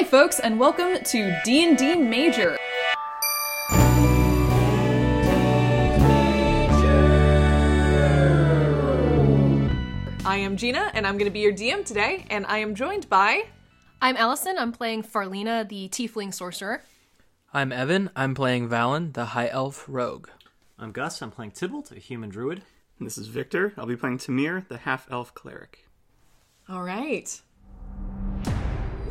Hi, folks, and welcome to D&D Major. I am Gina, and I'm going to be your DM today, and I am joined by... I'm Allison. I'm playing Farlina, the Tiefling Sorcerer. I'm Evan. I'm playing Valen, the High Elf Rogue. I'm Gus. I'm playing Tybalt, a human druid. And This is Victor. I'll be playing Tamir, the half elf cleric. All right.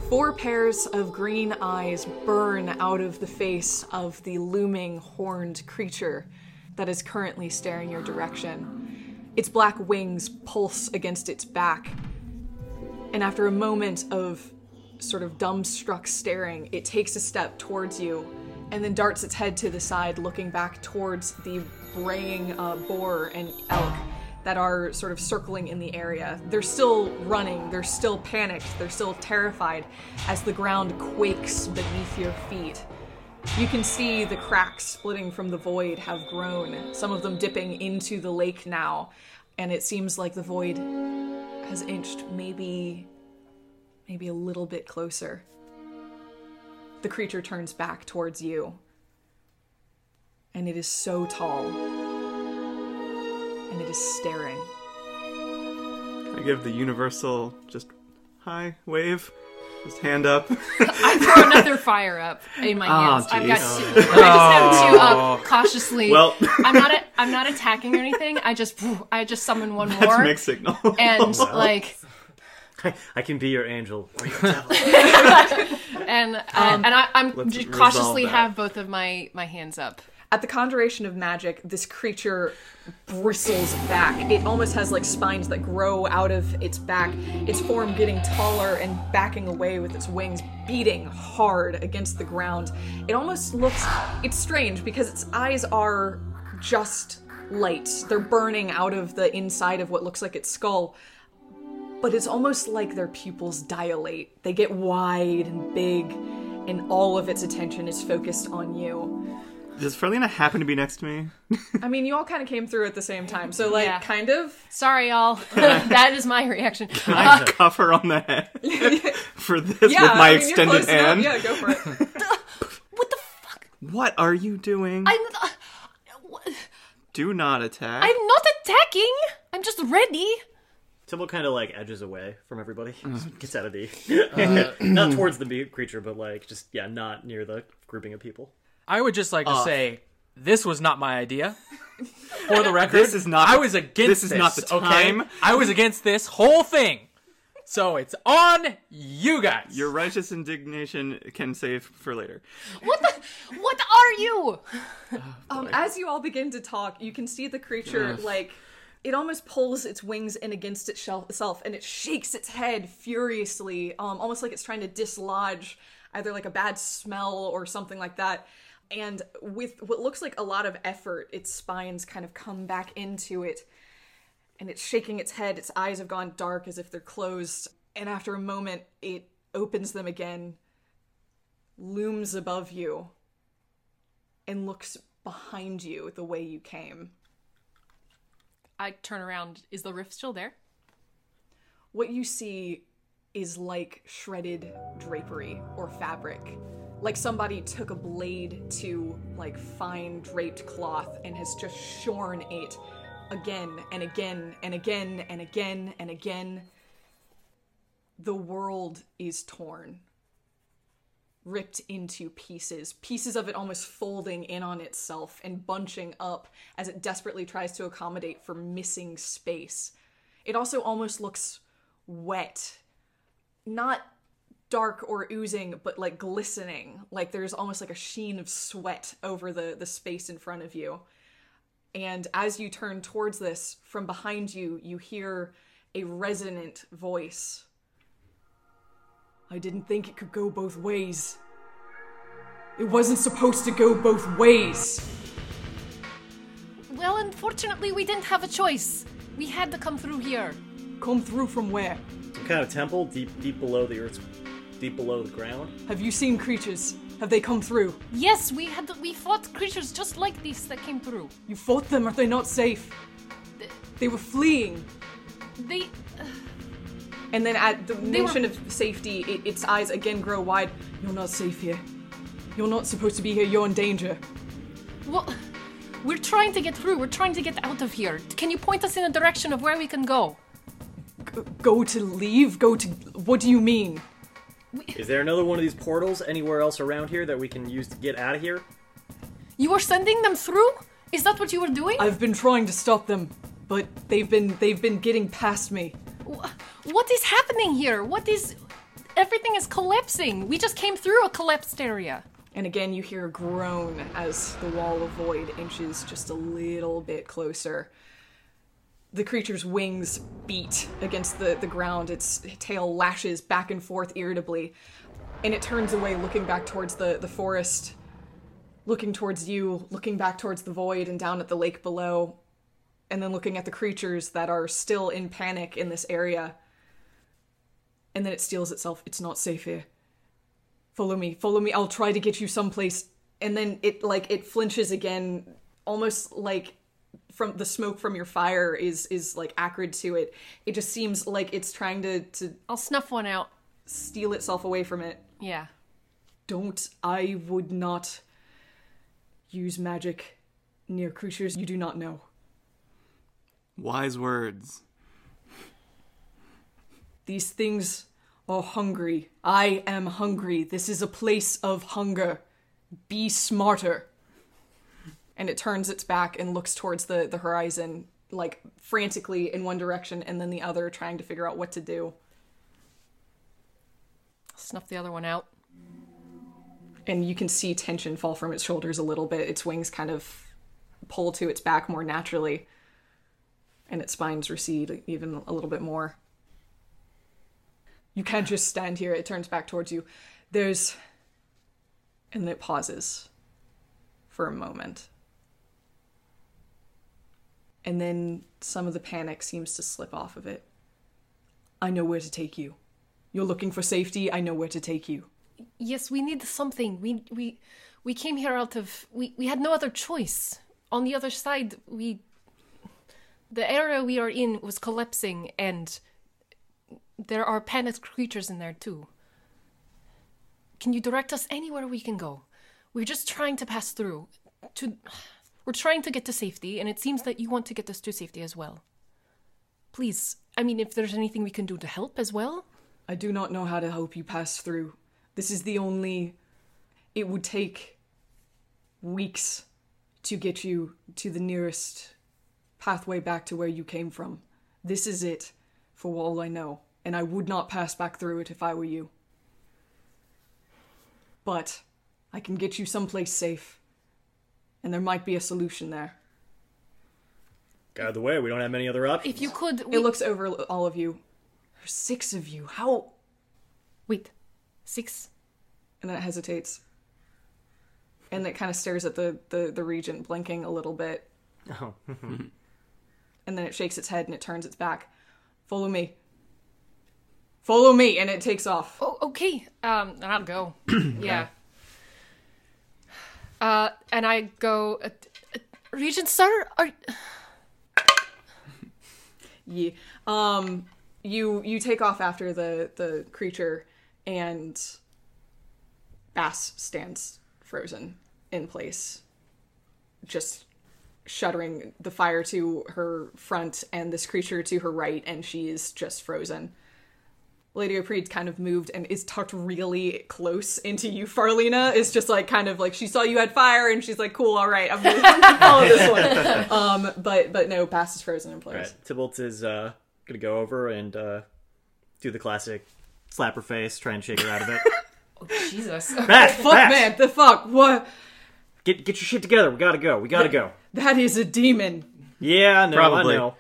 Four pairs of green eyes burn out of the face of the looming horned creature that is currently staring your direction. Its black wings pulse against its back, and after a moment of sort of dumbstruck staring, it takes a step towards you and then darts its head to the side, looking back towards the braying uh, boar and elk that are sort of circling in the area. They're still running, they're still panicked, they're still terrified as the ground quakes beneath your feet. You can see the cracks splitting from the void have grown, some of them dipping into the lake now, and it seems like the void has inched maybe maybe a little bit closer. The creature turns back towards you. And it is so tall. And it is staring. Can I give the universal just hi wave? Just hand up. I throw another fire up in my Ah, hands. I've got jeez. two. I just have two up cautiously. Well- I'm not. A, I'm not attacking or anything. I just. I just summon one That's more, mixed signal. and like, I can be your angel. Or your devil. and uh, and I, I'm let's just resolve cautiously that. have both of my my hands up. At the conjuration of magic, this creature bristles back. It almost has like spines that grow out of its back, its form getting taller and backing away with its wings beating hard against the ground. It almost looks it's strange because its eyes are just light. They're burning out of the inside of what looks like its skull. But it's almost like their pupils dilate. They get wide and big, and all of its attention is focused on you. Does Farlina happen to be next to me? I mean, you all kind of came through at the same time, so like, Yeah. kind of. Sorry, y'all. that is my reaction. I cuff her on the head for this Yeah, with my I mean, you're extended close enough. hand. Yeah, go for it. what the fuck? What are you doing? I'm. Uh, Do not attack. I'm not attacking. I'm just ready. Tybalt kind of like edges away from everybody. Uh, Just Gets out of D. not towards the be- creature, but like just yeah, not near the grouping of people. I would just like to say this was not my idea. For the record, This is not- I was against this is not the okay? time. I was against this whole thing. So it's on you guys. Your righteous indignation can save for later. What the? What are you? Um, as you all begin to talk, you can see the creature like it almost pulls its wings in against itself, and it shakes its head furiously, um, almost like it's trying to dislodge either like a bad smell or something like that. And with what looks like a lot of effort, its spines kind of come back into it, and it's shaking its head. Its eyes have gone dark as if they're closed. And after a moment, it opens them again, looms above you, and looks behind you the way you came. I turn around. Is the rift still there? What you see is like shredded drapery or fabric. Like somebody took a blade to like fine draped cloth and has just shorn it again and again and again and again and again. The world is torn. Ripped into pieces, pieces of it almost folding in on itself and bunching up as it desperately tries to accommodate for missing space. It also almost looks wet. Not dark or oozing, but like glistening. Like there's almost like a sheen of sweat over the, the space in front of you. And as you turn towards this, from behind you, you hear a resonant voice. I didn't think it could go both ways. It wasn't supposed to go both ways. Well, unfortunately, we didn't have a choice. We had to come through here. Come through from where? Some kind of temple deep deep below the earth's deep below the ground. Have you seen creatures? Have they come through? Yes, we had we fought creatures just like this that came through. You fought them. Are they not safe? They were fleeing. They And uh, then at the were- mention of safety, it, its eyes again grow wide. You're not safe here. You're not supposed to be here. You're in danger. Well, we're trying to get through. We're trying to get out of here. Can you point us in a direction of where we can go? G- go to leave? Go to. What do you mean? Is there another one of these portals anywhere else around here that we can use to get out of here? You were sending them through? Is that what you were doing? I've been trying to stop them, but they've been they've been getting past me. What is happening here? What is. Everything is collapsing. We just came through a collapsed area. And again, you hear a groan as the wall of void inches just a little bit closer. The creature's wings beat against the, the ground, its tail lashes back and forth irritably, and it turns away, looking back towards the, the forest, looking towards you, looking back towards the void and down at the lake below, and then looking at the creatures that are still in panic in this area. And then it steels itself. It's not safe here. Follow me follow me. I'll try to get you someplace. And then it like it flinches again almost like from the smoke from your fire is is like acrid to it. It just seems like it's trying to to I'll snuff one out. steal itself away from it. Yeah. don't i would not use magic near creatures you do not know. Wise words. these things are hungry. I am hungry. This is a place of hunger. Be smarter and it turns its back and looks towards the the horizon like frantically in one direction and then the other trying to figure out what to do. Snuff the other one out. and you can see tension fall from its shoulders a little bit. Its wings kind of pull to its back more naturally. And its spines recede even a little bit more. You can't just stand here. It turns back towards you. There's and then it pauses for a moment and then some of the panic seems to slip off of it i know where to take you you're looking for safety i know where to take you Yes, we need something. We we we came here out of we we had no other choice. On the other side, we the area we are in was collapsing and there are panicked creatures in there too. Can you direct us anywhere we can go? We're just trying to pass through. To we're trying to get to safety and it seems that you want to get us to safety as well. Please, I mean if there's anything we can do to help as well. I do not know how to help you pass through. This is the only. It would take weeks to get you to the nearest pathway back to where you came from. This is it, for all I know, and I would not pass back through it if I were you. But I can get you someplace safe, and there might be a solution there. Get out of the way. We don't have many other options. If you could we, It looks over all of you. There's six of you. How? wait. 6 and then it hesitates and it kind of stares at the, the the regent blinking a little bit Oh. and then it shakes its head and it turns its back follow me follow me and it takes off Oh, okay. Um, I'll go. yeah. Uh, and I go, uh, uh, Regent Sir, are yeah um you you take off after the the creature and bass stands frozen in place just shuddering the fire to her front and this creature to her right and she is just frozen Lady Opreed kind of moved and is tucked really close into you. Farlina is just like kind of like she saw you had fire and she's like, "Cool, all right, I'm gonna follow this one." Um, but but no, Bass is frozen in place. Right. Tybalt is uh, gonna go over and uh, do the classic slap her face, try and shake her out of it. oh, Jesus. Bass, Fuck, Bass, man, the fuck, what? Get get your shit together. We gotta go. We gotta go. That is a demon. Yeah, I know. Probably. I know.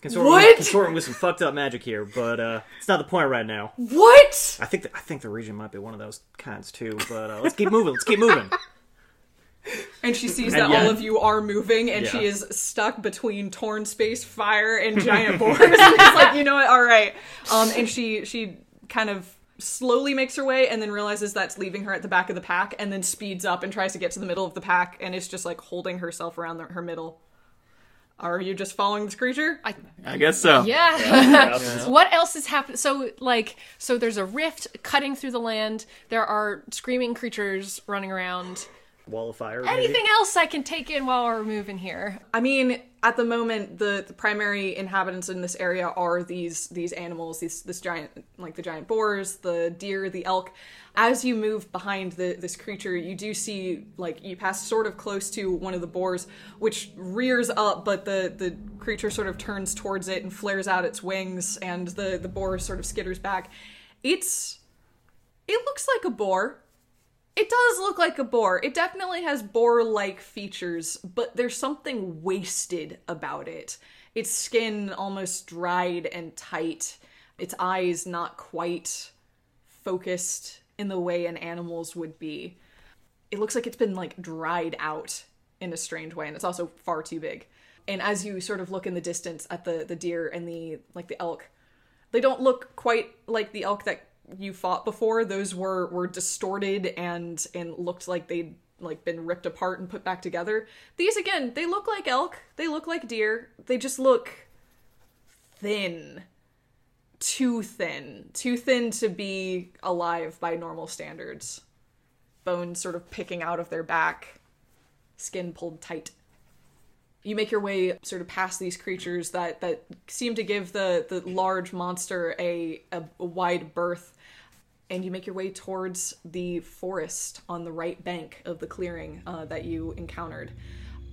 Consorting, What? Consorting with some fucked up magic here, but uh, it's not the point right now. What? I think that, I think the regent might be one of those kinds too. But uh, let's keep moving. Let's keep moving. And she sees And that yeah. all of you are moving, and she is stuck between torn space, fire, and giant boars. and it's like, you know what? All right. Um, and she she kind of slowly makes her way, and then realizes that's leaving her at the back of the pack, and then speeds up and tries to get to the middle of the pack, and is just like holding herself around the, her middle. Are you just following this creature? I I guess so. Yeah. what else is happening? So, like, so there's a rift cutting through the land. There are screaming creatures running around. Wall of fire. maybe? Anything else I can take in while we're moving here? I mean, at the moment, the, the primary inhabitants in this area are these these animals, these this giant like the giant boars, the deer, the elk. As you move behind the, this creature, you do see like you pass sort of close to one of the boars, which rears up, but the the creature sort of turns towards it and flares out its wings, and the the boar sort of skitters back. It's it looks like a boar. It does look like a boar. It definitely has boar like features, but there's something wasted about it. Its skin almost dried and tight, its eyes not quite focused in the way an animal's would be. It looks like it's been like dried out in a strange way, and it's also far too big. And as you sort of look in the distance at the the deer and the like the elk, they don't look quite like the elk that you fought before. Those were were distorted and and looked like they'd like been ripped apart and put back together. These again, they look like elk. They look like deer. They just look thin. Too thin. Too thin to be alive by normal standards. Bones sort of picking out of their back. Skin pulled tight you make your way sort of past these creatures that that seem to give the the large monster a, a, a wide berth and you make your way towards the forest on the right bank of the clearing uh, that you encountered.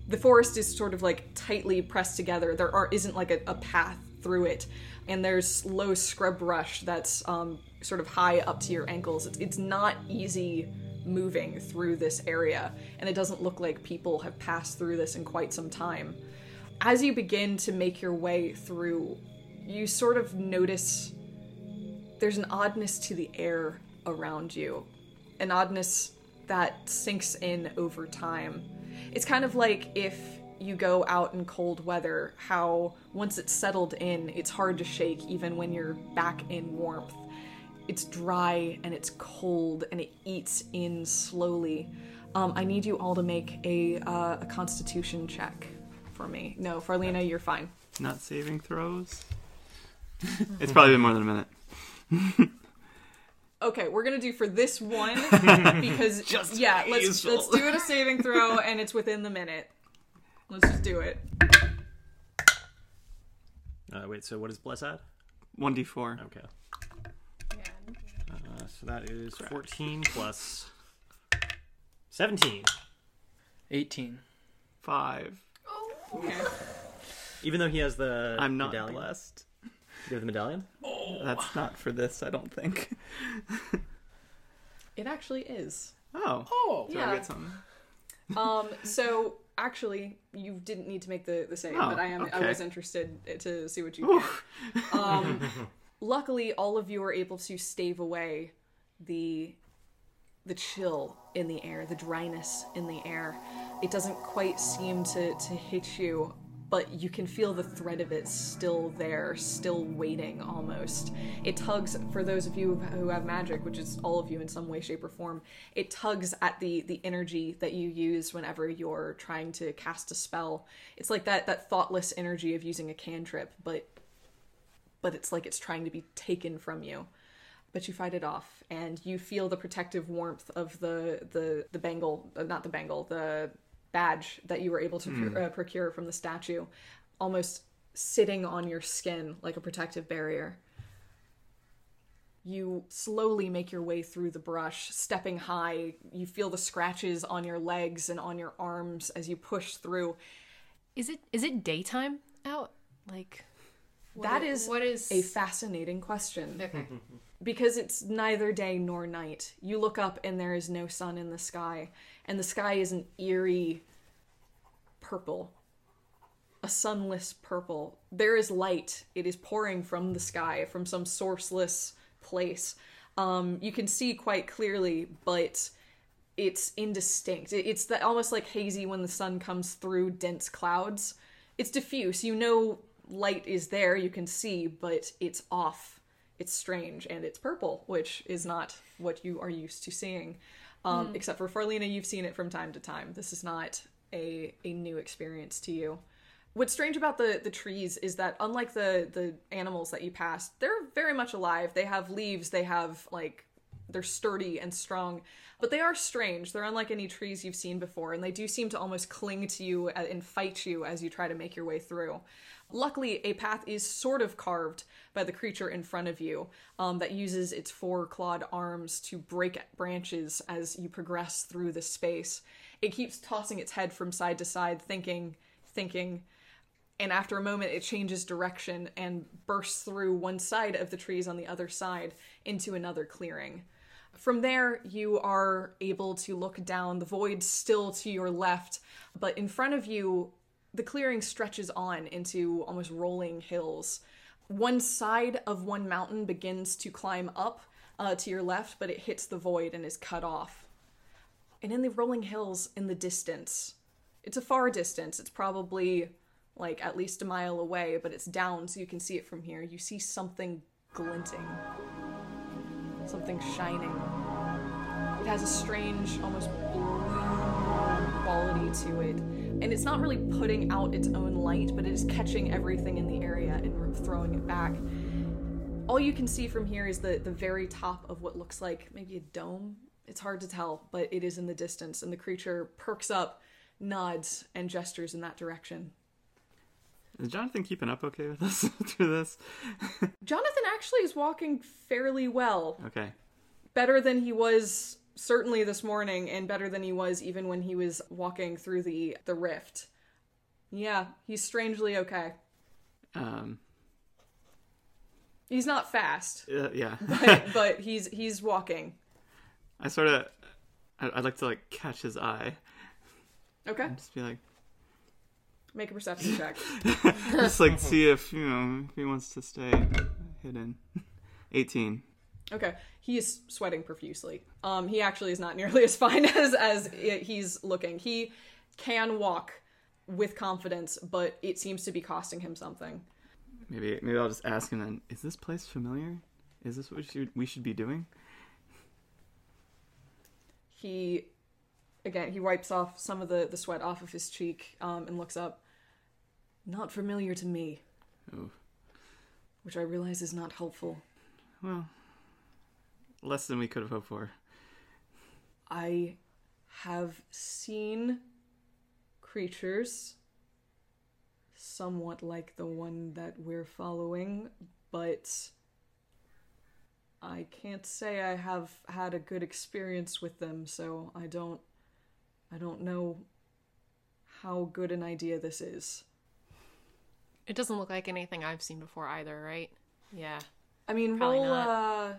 The forest is sort of like tightly pressed together. There are isn't like a, a path through it and there's low scrub brush that's um, sort of high up to your ankles. It's, it's not easy moving through this area, and it doesn't look like people have passed through this in quite some time. As you begin to make your way through, you sort of notice there's an oddness to the air around you, an oddness that sinks in over time. It's kind of like if you go out in cold weather, how once it's settled in, it's hard to shake even when you're back in warmth it's dry and it's cold and it eats in slowly. Um, I need you all to make a uh, a Constitution check for me. No, Farlina, you're fine. Not saving throws. it's probably been more than a minute. Okay, we're gonna do for this one because Just yeah, let's Hazel. let's do it a saving throw and it's within the minute. Let's just do it. Uh, wait, so what is bless at? One d four. Okay. Uh, so that is 14 plus 17. 18. Five. Even though he has the I'm not medallion. blessed. You have the medallion? That's not for this, I don't think. It actually is. Oh. Oh. Do Yeah. I get something? Um, so actually, you didn't need to make the the save, Oh, but I am I okay. was interested to see what you get. Um, luckily, all of you are able to stave away the the chill in the air, the dryness in the air. It doesn't quite seem to to hit you, but you can feel the thread of it still there, still waiting almost. It tugs for those of you who have magic, which is all of you in some way, shape, or form. It tugs at the the energy that you use whenever you're trying to cast a spell. It's like that that thoughtless energy of using a cantrip, but but it's like it's trying to be taken from you but you fight it off and you feel the protective warmth of the the the bangle uh, not the bangle the badge that you were able to pr- uh, procure from the statue almost sitting on your skin like a protective barrier. You slowly make your way through the brush stepping high. You feel the scratches on your legs and on your arms as you push through. Is it is it daytime out? Like that is what is a fascinating question. Okay? because it's neither day nor night. You look up and there is no sun in the sky, and the sky is an eerie purple, a sunless purple. There is light. It is pouring from the sky, from some sourceless place. Um, you can see quite clearly, but it's indistinct. It's the, almost like hazy when the sun comes through dense clouds. It's diffuse. You know light is there, you can see, but it's off. It's strange and it's purple, which is not what you are used to seeing. Um, Except for Farlina, you've seen it from time to time. This is not a, a new experience to you. What's strange about the the trees is that unlike the the animals that you passed, they're very much alive. They have leaves, they have like they're sturdy and strong, but they are strange. They're unlike any trees you've seen before, and they do seem to almost cling to you and fight you as you try to make your way through. Luckily, a path is sort of carved by the creature in front of you um, that uses its four clawed arms to break branches as you progress through the space. It keeps tossing its head from side to side, thinking, thinking, and after a moment it changes direction and bursts through one side of the trees on the other side into another clearing. From there, you are able to look down the void still to your left, but in front of you, the clearing stretches on into almost rolling hills. One side of one mountain begins to climb up uh, to your left, but it hits the void and is cut off. And in the rolling hills in the distance, it's a far distance, it's probably like at least a mile away, but it's down so you can see it from here. You see something glinting, something shining. It has a strange, almost blue quality to it. And it's not really putting out its own light, but it is catching everything in the area and throwing it back. All you can see from here is the, the very top of what looks like maybe a dome. It's hard to tell, but it is in the distance, and the creature perks up, nods, and gestures in that direction. Is Jonathan keeping up okay with us through this? Jonathan actually is walking fairly well. Okay. Better than he was certainly this morning and better than he was even when he was walking through the the rift. Yeah, he's strangely okay. Um. He's not fast, Uh, yeah. but, but he's he's walking. I sort of. I'd like to like catch his eye. Okay, and Just be like, make a perception check. just like see if you know if he wants to stay hidden. Eighteen. Okay, he is sweating profusely. Um, he actually is not nearly as fine as as i- he's looking. He can walk with confidence, but it seems to be costing him something. Maybe maybe I'll just ask him then. Is this place familiar? Is this what we should, we should be doing? he again he wipes off some of the the sweat off of his cheek um, and looks up not familiar to me. Which i realize is not helpful. Well, less than we could have hoped for. i have seen creatures somewhat like the one that we're following but i can't say i have had a good experience with them so i don't i don't know how good an idea this is It doesn't look like anything I've seen before either, right? Yeah. I mean, Probably roll not. uh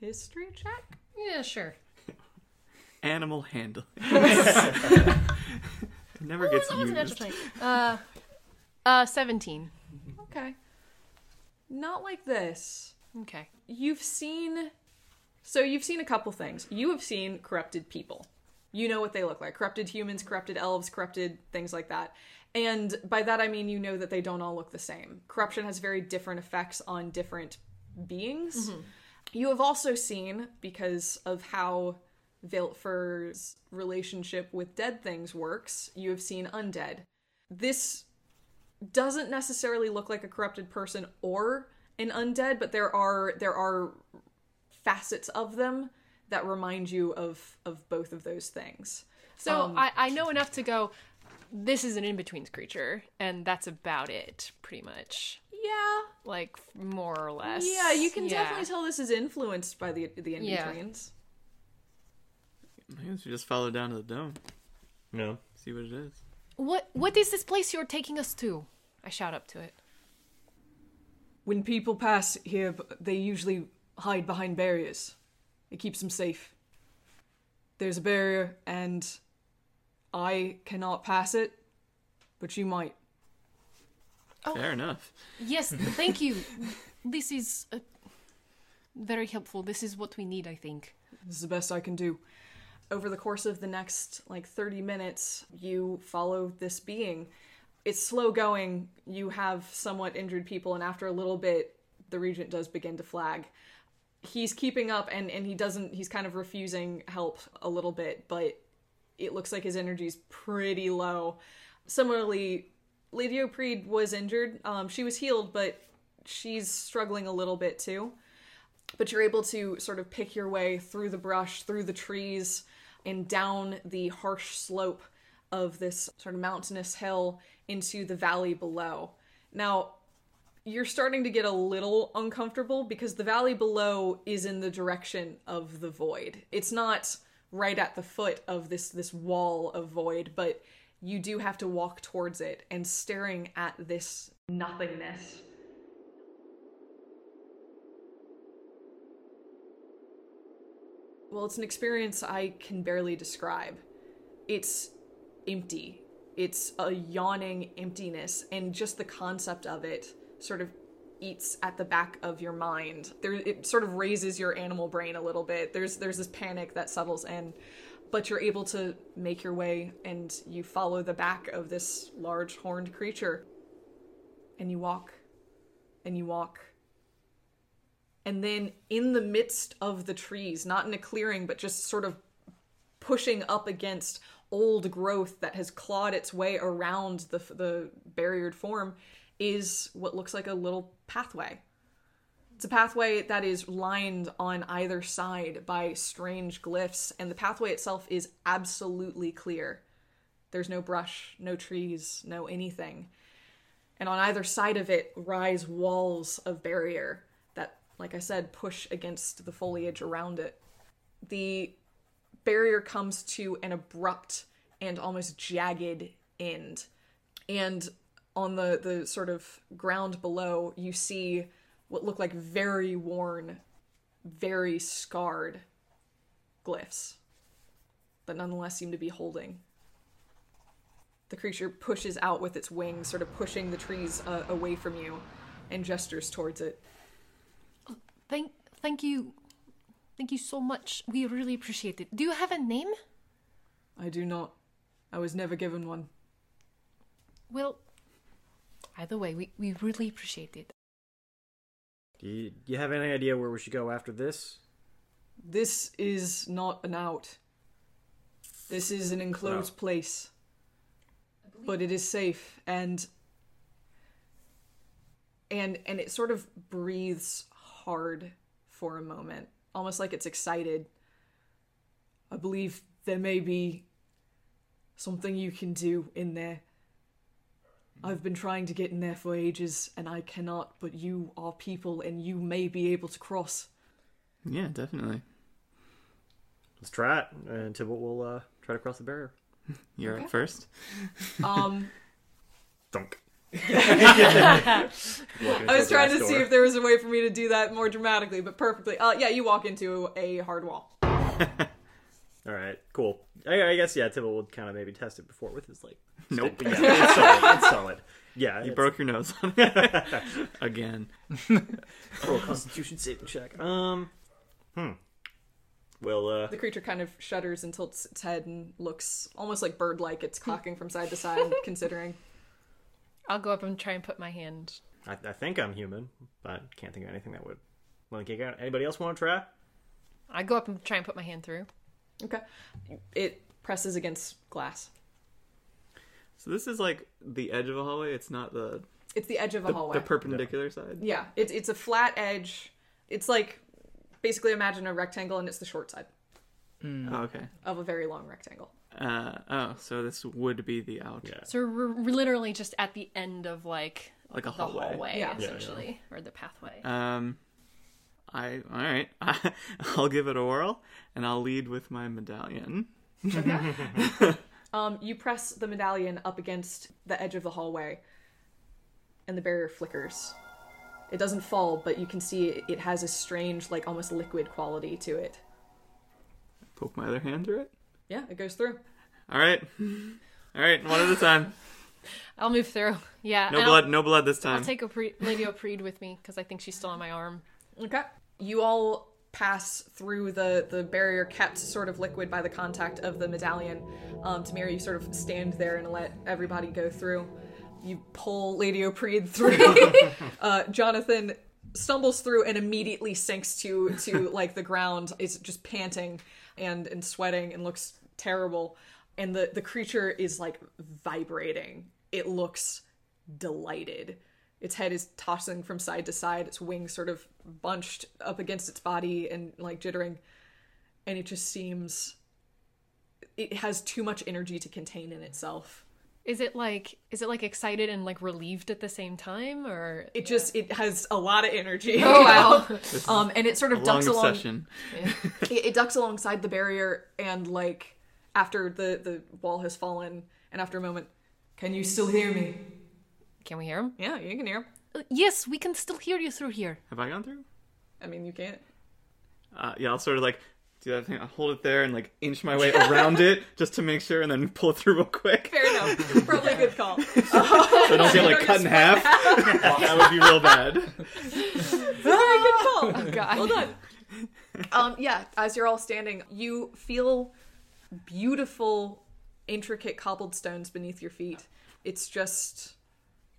history check. Yeah, sure. Animal handling. it never gets That was a used. natural 20. Uh, uh, 17. Okay. Not like this. Okay. You've seen so you've seen a couple things. You have seen corrupted people. You know what they look like. Corrupted humans, corrupted elves, corrupted things like that. And by that I mean you know that they don't all look the same. Corruption has very different effects on different beings. You have also seen, because of how Viltfur's relationship with dead things works, you have seen undead. This doesn't necessarily look like a corrupted person or an undead, but there are there are facets of them that remind you of of both of those things. So Um, I, I know enough to go, this is an in between creature, and that's about it, pretty much. Yeah, Like, more or less. yeah, you can Yeah. definitely tell this is influenced by the the in Yeah. betweens. I guess we just follow down to the dome, No. see what it is. What What is this place you're taking us to? I shout up to it. When people pass here, they usually hide behind barriers. It keeps them safe. There's a barrier, and I cannot pass it, but you might. Oh. Fair enough. Yes, thank you. this is uh, very helpful. This is what we need, I think. This is the best I can do. Over the course of the next like 30 minutes, you follow this being. It's slow going. You have somewhat injured people, and after a little bit, the regent does begin to flag. He's keeping up, and, and he doesn't, he's kind of refusing help a little bit, but it looks like his energy's pretty low. Similarly, Lady Opreed was injured. Um, she was healed, but she's struggling a little bit too. But you're able to sort of pick your way through the brush, through the trees, and down the harsh slope of this sort of mountainous hill into the valley below. Now, you're starting to get a little uncomfortable because the valley below is in the direction of the void. It's not right at the foot of this this wall of void, but you do have to walk towards it and staring at this nothingness. Well, it's an experience I can barely describe. It's empty. It's a yawning emptiness, and just the concept of it sort of eats at the back of your mind. There, it sort of raises your animal brain a little bit. There's there's this panic that settles in, but you're able to make your way, and you follow the back of this large horned creature, and you walk, and you walk. And then in the midst of the trees, not in a clearing, but just sort of pushing up against old growth that has clawed its way around the the barriered form is what looks like a little pathway. It's a pathway that is lined on either side by strange glyphs, and the pathway itself is absolutely clear. There's no brush, no trees, no anything. And on either side of it rise walls of barrier that, like I said, push against the foliage around it. The barrier comes to an abrupt and almost jagged end. And on the, the sort of ground below, you see what look like very worn, very scarred glyphs that nonetheless seem to be holding. The creature pushes out with its wings, sort of pushing the trees uh, away from you, and gestures towards it. Thank, thank you, thank you so much. We really appreciate it. Do you have a name? I do not. I was never given one. Well, either way, we, we really appreciate it. Do you, do you have any idea where we should go after this? This is not an out. This is an enclosed No. place. But it is safe and and and it sort of breathes hard for a moment, almost like it's excited. I believe there may be something you can do in there. I've been trying to get in there for ages and I cannot, but you are people and you may be able to cross. Yeah, definitely. Let's try it, and Tibble will uh, try to cross the barrier. You're Okay. up first. Um Thunk. I was trying to see if there was a way for me to do that more dramatically, but perfectly. Uh, yeah, you walk into a hard wall. All right, cool. I, I guess yeah, Tibble would kind of maybe test it before with his like. Nope. stick, but yeah, it's solid. It's solid. Yeah, You it's- broke your nose on it again. roll a Constitution saving check. Um, hmm. Well, uh, The creature kind of shudders and tilts its head and looks almost like bird-like. It's cocking from side to side, considering. I'll go up and try and put my hand. I, I think I'm human, but can't think of anything that would. Want to kick out? Anybody else want to try? I go up and try and put my hand through. Okay, it presses against glass. So this is like the edge of a hallway. It's not the It's the edge of a the, hallway. the perpendicular side. yeah, it's it's a flat edge. It's like basically imagine a rectangle, and it's the short side Oh, okay. of a very long rectangle. Uh, oh, so this would be the out. Yeah. So we're, we're literally just at the end of like Like a the hallway. hallway, Yeah. Yeah, essentially, or the pathway. Um, I all right. I'll give it a whirl, and I'll lead with my medallion. Um, you press the medallion up against the edge of the hallway, and the barrier flickers. It doesn't fall, but you can see it, it has a strange, like almost liquid quality to it. Poke my other hand through it. Yeah, it goes through. All right, all right, one at a time. I'll move through. Yeah. No blood, I'll, no blood this time. I'll time. take Opre- Lady Opreed with me because I think she's still on my arm. Okay. You all pass through the the barrier kept sort of liquid by the contact of the medallion. Um, Tamira, you sort of stand there and let everybody go through. You pull Lady Opreed through. uh, Jonathan stumbles through and immediately sinks to to like the ground. Is just panting and and sweating and looks terrible. And the the creature is like vibrating. It looks delighted. Its head is tossing from side to side, its wings sort of bunched up against its body and like jittering. And it just seems it has too much energy to contain in itself. Is it like is it like excited and like relieved at the same time or It just it has a lot of energy. Oh wow. um, and it sort of Long ducks along. obsession. It, it ducks alongside the barrier, and like after the the wall has fallen, and after a moment, can you still hear me? Can we hear him? Yeah, you can hear. him. Uh, yes, we can still hear you through here. Have I gone through? I mean, you can't. Uh, yeah, I'll sort of like do that thing. I'll hold it there and like inch my way around it just to make sure, and then pull it through real quick. Fair enough. Probably a good call. So I don't get like cut in half. that would be real bad. Very good call. Oh god. Well done. Um, yeah, as you're all standing, you feel beautiful, intricate cobbled stones beneath your feet. It's just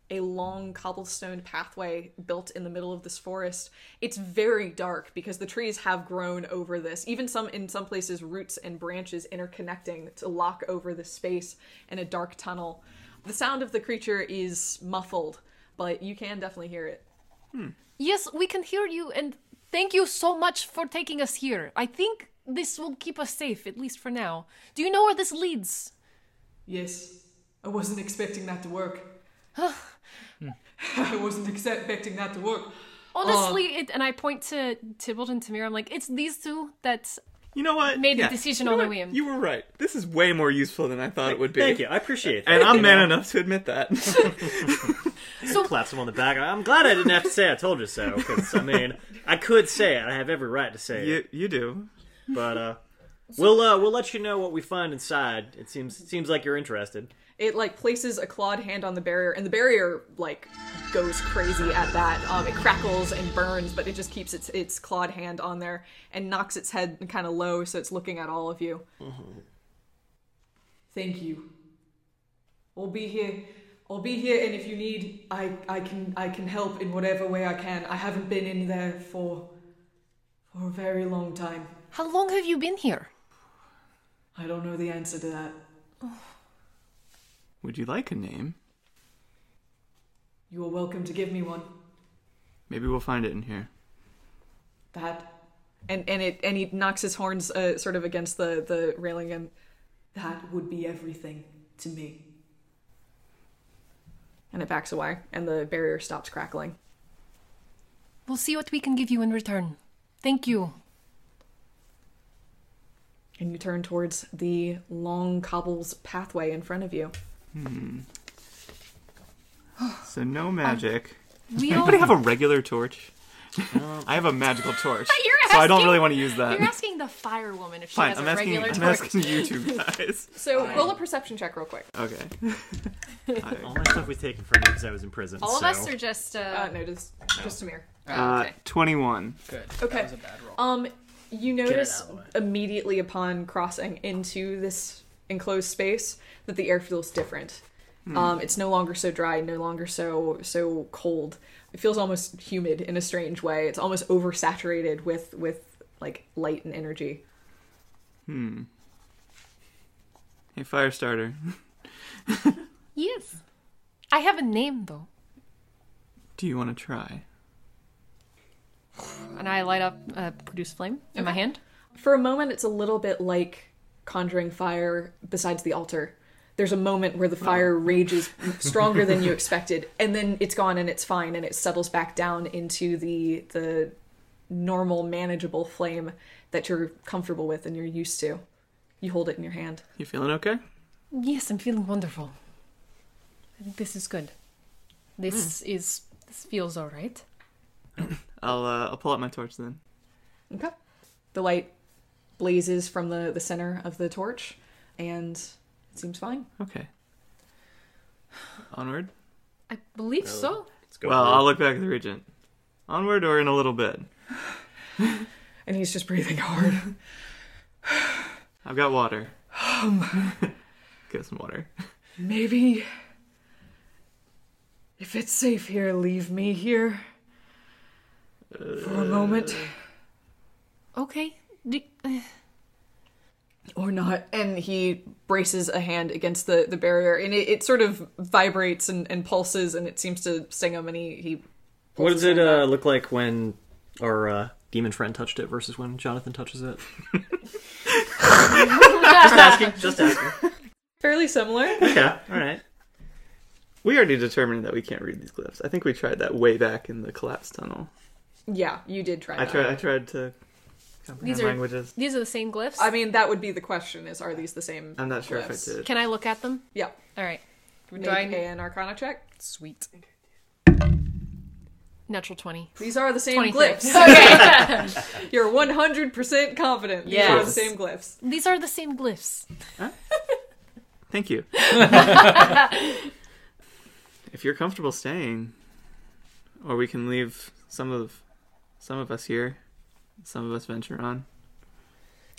a long cobblestone pathway built in the middle of this forest. It's very dark because the trees have grown over this. Even some in some places roots and branches interconnecting to lock over the space in a dark tunnel. The sound of the creature is muffled, but you can definitely hear it. Hmm. Yes, we can hear you and thank you so much for taking us here. I think this will keep us safe at least for now. Do you know where this leads? Yes, I wasn't expecting that to work. I wasn't expecting that to work. Honestly, it and I point to Tybalt and Tamir. I'm like, it's these two that You know what? Made the decision You know on the what? whim. You were right. This is way more useful than I thought it would be. Thank you. I appreciate that. And I'm man enough to admit that. Claps him on the back. I'm glad I didn't have to say I told you so. Because I mean, I could say it. I have every right to say it. you you do. But uh, we'll uh, we'll let you know what we find inside. It seems it seems like you're interested. It like places a clawed hand on the barrier, and the barrier like goes crazy at that. Um, it crackles and burns, but it just keeps its its clawed hand on there and knocks its head kind of low, so it's looking at all of you. Thank you. I'll be here. I'll be here, and if you need, I I can I can help in whatever way I can. I haven't been in there for for a very long time. How long have you been here? I don't know the answer to that. Would you like a name? You are welcome to give me one. Maybe we'll find it in here. that and and it and he knocks his horns uh, sort of against the the railing and that would be everything to me and it backs away and the barrier stops crackling We'll see what we can give you in return. Thank you. and you turn towards the long cobbles pathway in front of you So no magic. We all Anybody have a regular torch? I have a magical torch, You're so I don't asking- really want to use that. You're asking the fire woman if she Fine, has I'm a asking. regular I'm torch. asking you two guys. so roll a perception check real quick Okay. All my stuff was taken from me because I was in prison. All of so- us are just uh, uh no just just Samir Uh, okay. Twenty-one. Good. Okay. That was a bad roll. Um, you notice out of the way. immediately upon crossing into this enclosed space that the air feels different. Um, it's no longer so dry, no longer so so cold. It feels almost humid in a strange way. It's almost oversaturated with with like light and energy. Hmm. Hey, fire starter. Yes. I have a name though. Do you want to try? And I light up uh, produce flame in my hand. For a moment, it's a little bit like conjuring fire besides the altar. There's a moment where the fire rages stronger than you expected, and then it's gone and it's fine, and it settles back down into the the normal, manageable flame that you're comfortable with and you're used to. You hold it in your hand. You feeling okay? Yes, I'm feeling wonderful. I think this is good. This Hmm. is this feels all right. I'll uh, I'll pull out my torch then. Okay. The light blazes from the the center of the torch, and it seems fine. Okay. Onward. I believe so. Let's go Well, for. I'll look back at the regent. Onward or in a little bit. And he's just breathing hard. I've got water. Um, Get some water. Maybe if it's safe here, leave me here for a moment. Uh, okay. Do, or not. And he braces a hand against the, the barrier, and it, it sort of vibrates and, and pulses, and it seems to sting him. And he, he What does it uh, look like when our uh, demon friend touched it versus when Jonathan touches it? just asking. Just asking. fairly similar. Yeah. All right. We already determined that we can't read these glyphs. I think we tried that way back in the collapse tunnel. yeah, you did try. I that. tried. I tried to comprehend These are- languages. These are the same glyphs. I mean, that would be the question: is are these the same? I'm not sure glyphs? if I did. Can I look at them? Yeah. All right. Make Do I- an Arcana check. Sweet. Natural twenty. These are the same 26. glyphs. You're 100% confident. These are the same glyphs. These are the same glyphs. Thank you. if you're comfortable staying, or we can leave some of some of us here, some of us venture on.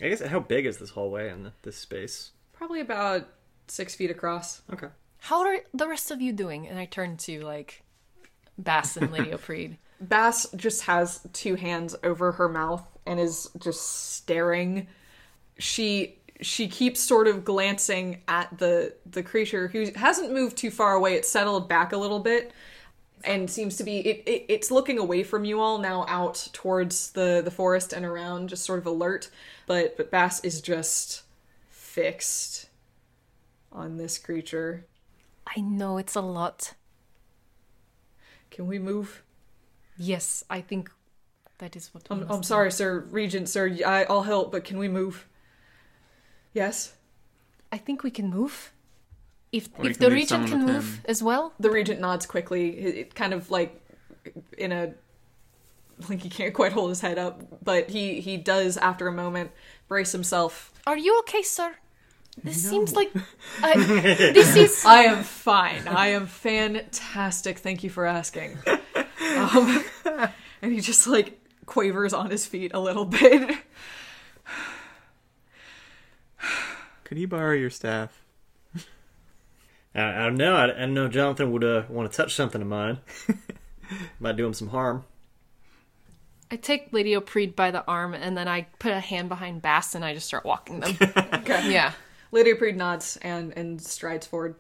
I guess how big is this hallway and this space? Probably about six feet across. Okay. How are the rest of you doing? And I turn to like Bass and Lady Opreed. Bass just has two hands over her mouth and is just staring. She she keeps sort of glancing at the the creature who hasn't moved too far away. It's settled back a little bit and seems to be it, it it's looking away from you all now out towards the the forest and around just sort of alert. But but Bass is just fixed on this creature. I know it's a lot. Can we move? Yes, I think that is what. I'm, I'm sorry, sir, Regent, sir. I, I'll help, but can we move? Yes. I think we can move. If Or if the regent can move as well. The regent nods quickly, it, it kind of like in a like he can't quite hold his head up, but he he does after a moment brace himself. Are you okay, sir? This seems like I, this is. I am fine. I am fantastic. Thank you for asking. Um, and he just like quavers on his feet a little bit. Could he borrow your staff? I, I don't know. I, I don't know. Jonathan would uh, want to touch something of mine. Might do him some harm. I take Lady Opreed by the arm and then I put a hand behind Bass and I just start walking them. Okay. yeah, Lady Opreed nods and and strides forward.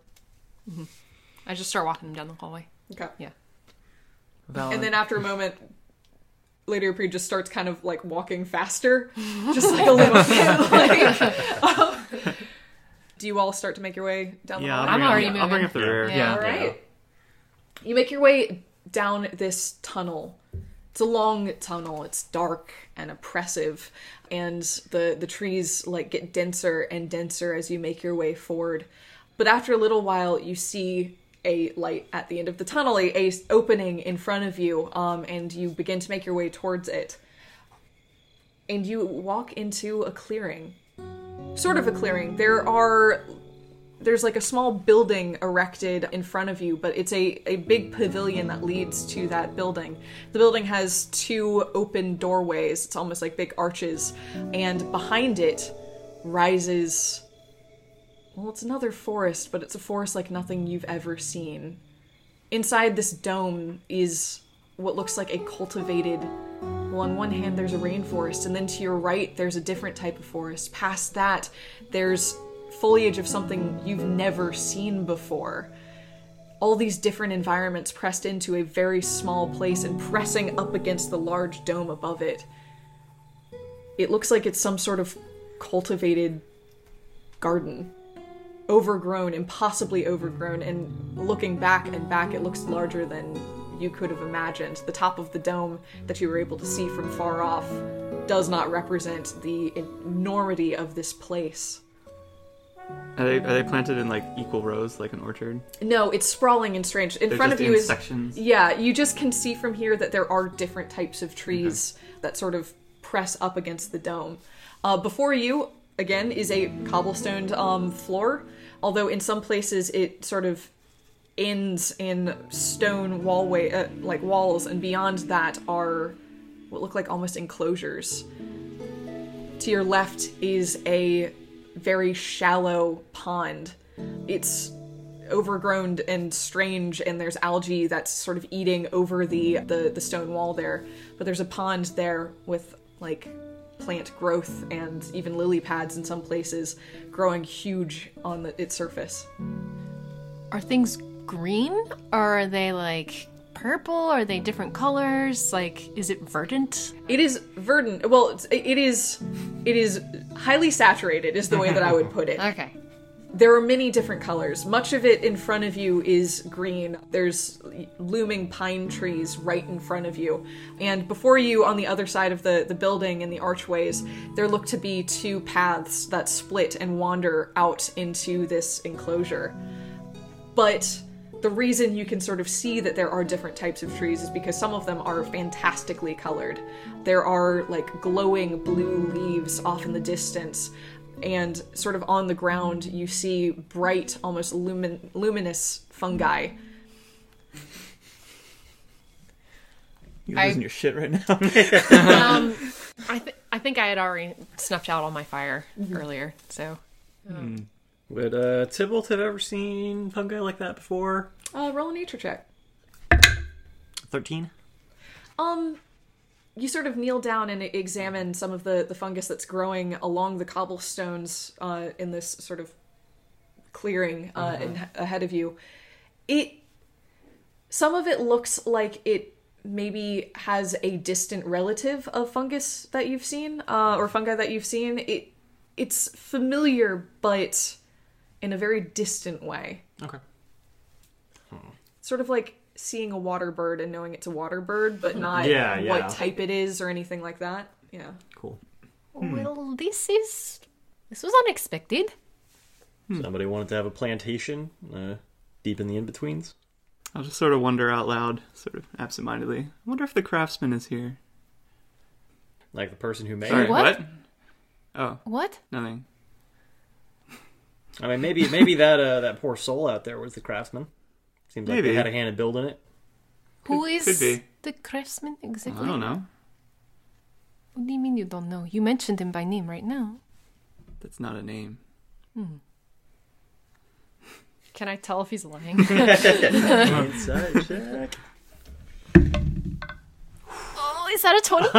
I just start walking them down the hallway. Okay. Yeah. Valid. And then after a moment, Lady Opreed just starts kind of like walking faster, just like a little bit. Like, um, do you all start to make your way down the Yeah, I'll hallway? bring, I'm up, already I'll bring up the Yeah. rear. Yeah. All right. You make your way down this tunnel. It's a long tunnel. It's dark and oppressive, and the the trees like get denser and denser as you make your way forward. But after a little while, you see a light at the end of the tunnel, a, a opening in front of you, um, and you begin to make your way towards it. And you walk into a clearing, sort of a clearing. There are there's like a small building erected in front of you, but it's a, a big pavilion that leads to that building. The building has two open doorways, it's almost like big arches, and behind it rises. Well, it's another forest, but it's a forest like nothing you've ever seen. Inside this dome is what looks like a cultivated. Well, on one hand, there's a rainforest, and then to your right, there's a different type of forest. Past that, there's foliage of something you've never seen before. All these different environments pressed into a very small place and pressing up against the large dome above it. It looks like it's some sort of cultivated garden. Overgrown, impossibly overgrown, and looking back and back, it looks larger than you could have imagined. The top of the dome that you were able to see from far off does not represent the enormity of this place. Are they are they planted in like equal rows, like an orchard? No, it's sprawling and strange. In They're front of you in is sections. yeah. You just can see from here that there are different types of trees that sort of press up against the dome. Uh, before you, again, is a cobblestoned um, floor. Although in some places it sort of ends in stone wallway, uh, like walls, and beyond that are what look like almost enclosures. To your left is a very shallow pond. It's overgrown and strange and there's algae that's sort of eating over the, the the stone wall there but there's a pond there with like plant growth and even lily pads in some places growing huge on the, its surface. Are things green? Or are they like purple? Are they different colors? Like, is it verdant? It is verdant. Well, it's, it is it is highly saturated is the way that I would put it. Okay. There are many different colors. Much of it in front of you is green. There's looming pine trees right in front of you. And before you, on the other side of the, the building and the archways, there look to be two paths that split and wander out into this enclosure. But the reason you can sort of see that there are different types of trees is because some of them are fantastically colored. There are like glowing blue leaves off in the distance, and sort of on the ground you see bright, almost lumin- luminous fungi. You're I- losing your shit right now. Um, I, th- I think I had already snuffed out all my fire earlier, so. Would uh, Tybalt have ever seen fungi like that before? Uh, roll a nature check. 13? Um, you sort of kneel down and examine some of the, the fungus that's growing along the cobblestones uh, in this sort of clearing uh, in, ahead of you. It some of it looks like it maybe has a distant relative of fungus that you've seen uh, or fungi that you've seen. It it's familiar, but in a very distant way. Okay. Sort of like seeing a water bird and knowing it's a water bird, but not Yeah, yeah. what type it is or anything like that. Yeah. Cool. Well, this is. This was unexpected. Somebody wanted to have a plantation uh, deep in the in betweens. I'll just sort of wonder out loud, sort of absentmindedly. I wonder if the craftsman is here. Like the person who made Sorry, it. What? Oh, What? nothing. I mean, maybe maybe that uh, that poor soul out there was the craftsman. Seems like Maybe. they had a hand in building it. Who Could- is could be. the craftsman exactly? I don't know. What do you mean you don't know? You mentioned him by name right now. That's not a name. Can I tell if he's lying? Insight check. Is that a 20?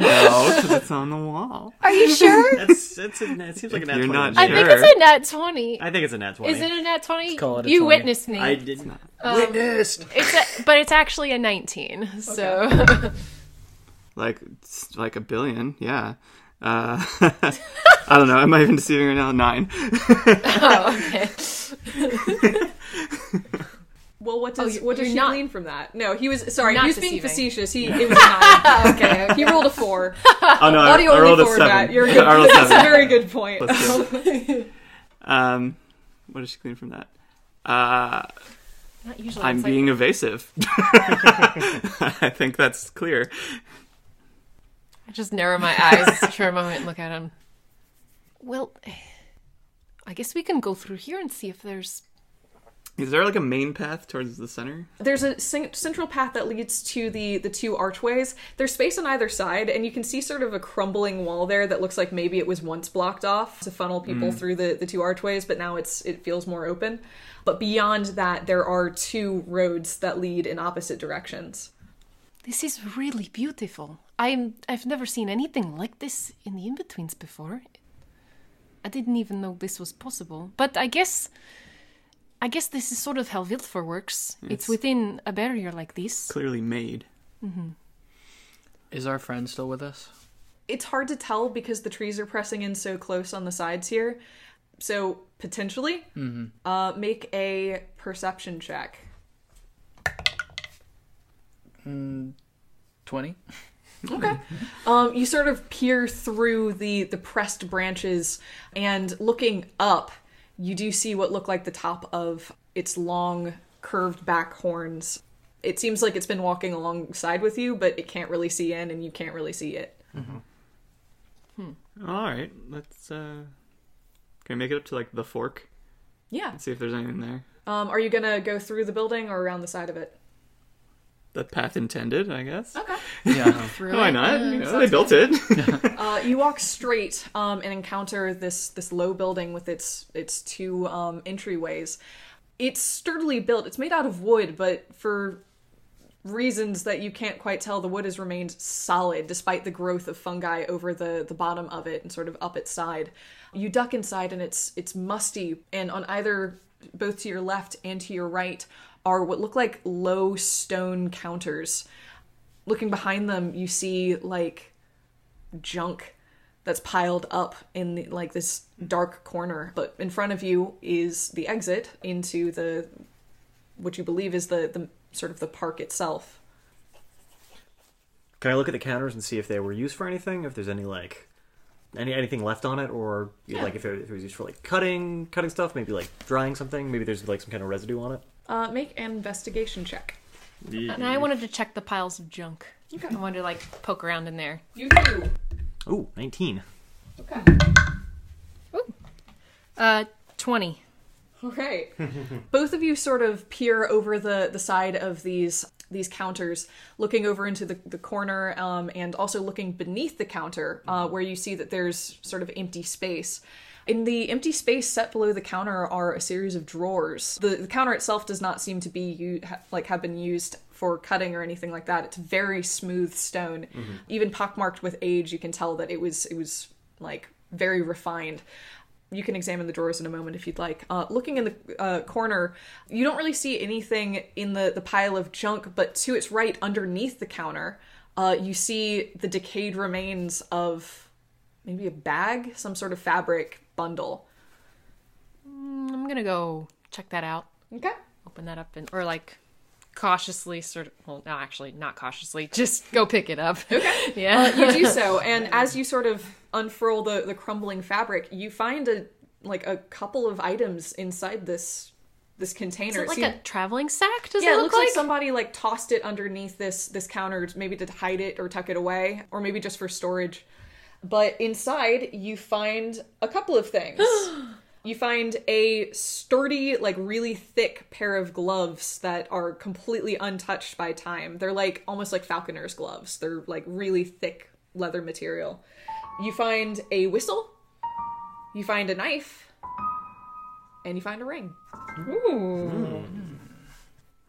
No, because it's on the wall. Are you sure? That's, that's a, it seems like a nat You're 20. not I to think it's a nat 20. I think it's a nat 20. Is it a nat 20? call it a you 20. witnessed me. I didn't. Um, Witnessed! It's a, but it's actually a 19. So Like, like a billion, yeah. Uh, I don't know. Am I even deceiving right now? Nine. oh, okay. Well, what does you- what does she not- glean from that? No, he was sorry. He was being facetious. He it was a nine. okay, okay. he rolled a four. Oh no, I, Audio I rolled a for seven. that. You're good. I rolled a That's a very good point. Plus two. Um, what does she clean from that? Uh, Not usually. I'm it's like- being evasive. I think that's clear. I just narrow my eyes for a moment and look at him. Well, I guess we can go through here and see if there's. Is there like a main path towards the center? There's a central path that leads to the the two archways. There's space on either side, and you can see sort of a crumbling wall there that looks like maybe it was once blocked off to funnel people mm. through the the two archways, but now it's it feels more open. But beyond that, there are two roads that lead in opposite directions. This is really beautiful. I'm. I've never seen anything like this in the in-betweens before. I didn't even know this was possible. But I guess. I guess this is sort of how Viltfor works. It's It's- within a barrier like this. Clearly made. Is our friend still with us? it's hard to tell because the trees are pressing in so close on the sides here. So potentially, uh, make a perception check. Twenty. Okay. um, you sort of peer through the the pressed branches, and looking up, you do see what look like the top of its long, curved back horns. It seems like it's been walking alongside with you, but it can't really see in, and you can't really see it. All right, let's. uh Can we make it up to like the fork Yeah. and see if there's anything there? Um, are you gonna go through the building or around the side of it? The path intended, I guess. Okay. Yeah. Through Why it. not? You know, they built it. Uh, you walk straight um, and encounter this this low building with its its two um, entryways. It's sturdily built. It's made out of wood, but for reasons that you can't quite tell, the wood has remained solid despite the growth of fungi over the, the bottom of it and sort of up its side. You duck inside and it's it's musty, and on either both to your left and to your right are what look like low stone counters. Looking behind them, you see like junk that's piled up in the, like this dark corner. But in front of you is the exit into the what you believe is the the sort of the park itself. Can I look at the counters and see if they were used for anything? If there's any like any anything left on it, or like if it, if it was used for like cutting cutting stuff, maybe like drying something. Maybe there's like some kind of residue on it. Uh, make an investigation check. And I wanted to check the piles of junk. I wanted to like poke around in there. You do. Ooh, 19. Okay. Ooh. Uh, twenty. All right. Both of you sort of peer over the the side of these these counters, looking over into the, the corner, um, and also looking beneath the counter, uh, where you see that there's sort of empty space. In the empty space set below the counter are a series of drawers. The, the counter itself does not seem to be u- ha- like have been used for cutting or anything like that. It's very smooth stone. Even pockmarked with age, you can tell that it was it was like very refined you can examine the drawers in a moment if you'd like. Uh, looking in the uh, corner, you don't really see anything in the, the pile of junk, but to its right, underneath the counter, uh, you see the decayed remains of maybe a bag, some sort of fabric bundle. Mm, I'm gonna go check that out. Okay. Open that up and or like cautiously sort of well no actually not cautiously just go pick it up okay yeah uh, You do so, and as you sort of unfurl the, the crumbling fabric, you find a like a couple of items inside this this container. is it like a traveling sack does yeah, it it look looks like, like somebody like tossed it underneath this this counter, maybe to hide it or tuck it away, or maybe just for storage. But inside, you find a couple of things. you find a sturdy, like really thick pair of gloves that are completely untouched by time. They're like almost like falconer's gloves. They're like really thick leather material. You find a whistle. You find a knife. And you find a ring. Ooh.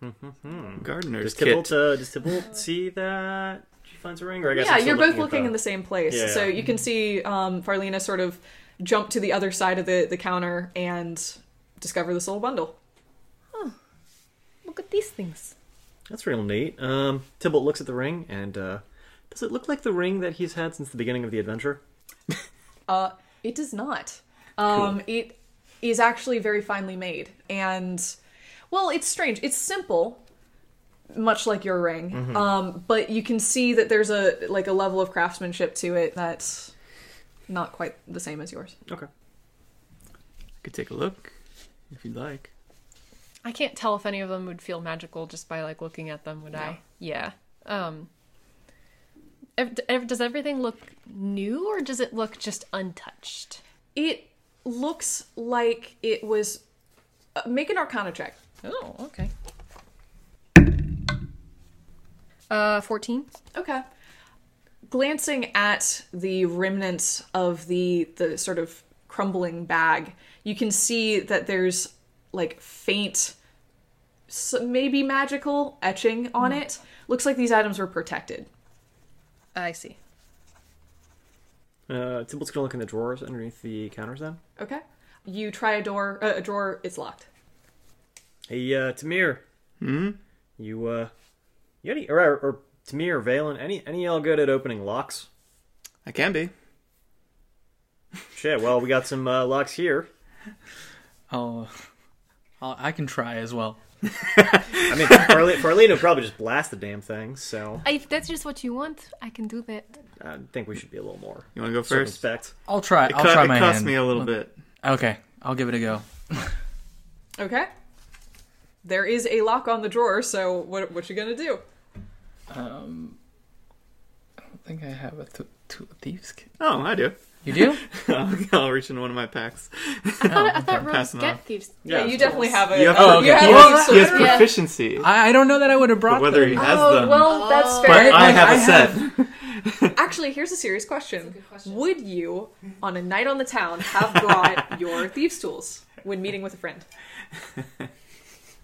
Hmm. Hmm. Hmm. Gardener's Does Tybalt, kit. uh, does Tybalt see that she finds a ring? Or I guess Yeah, you're both at looking in the same place. Yeah. So you can see um, Farlina sort of jump to the other side of the, the counter and discover this little bundle. look at these things That's real neat. Um, Tybalt looks at the ring, and uh, does it look like the ring that he's had since the beginning of the adventure? Uh, it does not. Um, It is actually very finely made. And, well, it's strange. It's simple, much like your ring. Um, but you can see that there's a like a level of craftsmanship to it that's not quite the same as yours. Okay. I could take a look if you'd like. i can't tell if any of them would feel magical just by like looking at them would i yeah um ev- ev- does everything look new or does it look just untouched It looks like it was. Uh, make an Arcana check. oh okay uh 14 Okay. Glancing at the remnants of the the sort of crumbling bag, you can see that there's like faint, s maybe magical etching on it. Looks like these items were protected. i see Uh, Tybalt's gonna look in the drawers underneath the counters then. Okay. You try a door, uh, a drawer. It's locked. Hey, uh, Tamir. Hmm? You, uh, you any, or, or Tamir, Valen, any, any y'all good at opening locks? I can be. Shit, well, we got some, uh, locks here. Oh, I'll, I can try as well. I mean, Farlene, Farlene would probably just blast the damn thing, so if that's just what you want i can do that I think we should be a little more You want to go first? circumspect. I'll try. It, I'll co- try it my cost hand. me a little bit. Okay, I'll give it a go. Okay. There is a lock on the drawer. So what? What you gonna do? Um, I don't think I have a th- th- thieves kit. Oh, I do. You do? I'll, I'll reach into one of my packs. i thought, I thought rogues passing get thieves Yeah, you definitely have a. You have, Oh, okay. you have he, a has, he has sword. Yeah. proficiency. I, I don't know that I would have brought But whether them. he has Oh them. well, that's But, fair. I like, have a I set. have- Actually, here's a serious question. Would you, on a night on the town, have brought your thieves' tools when meeting with a friend?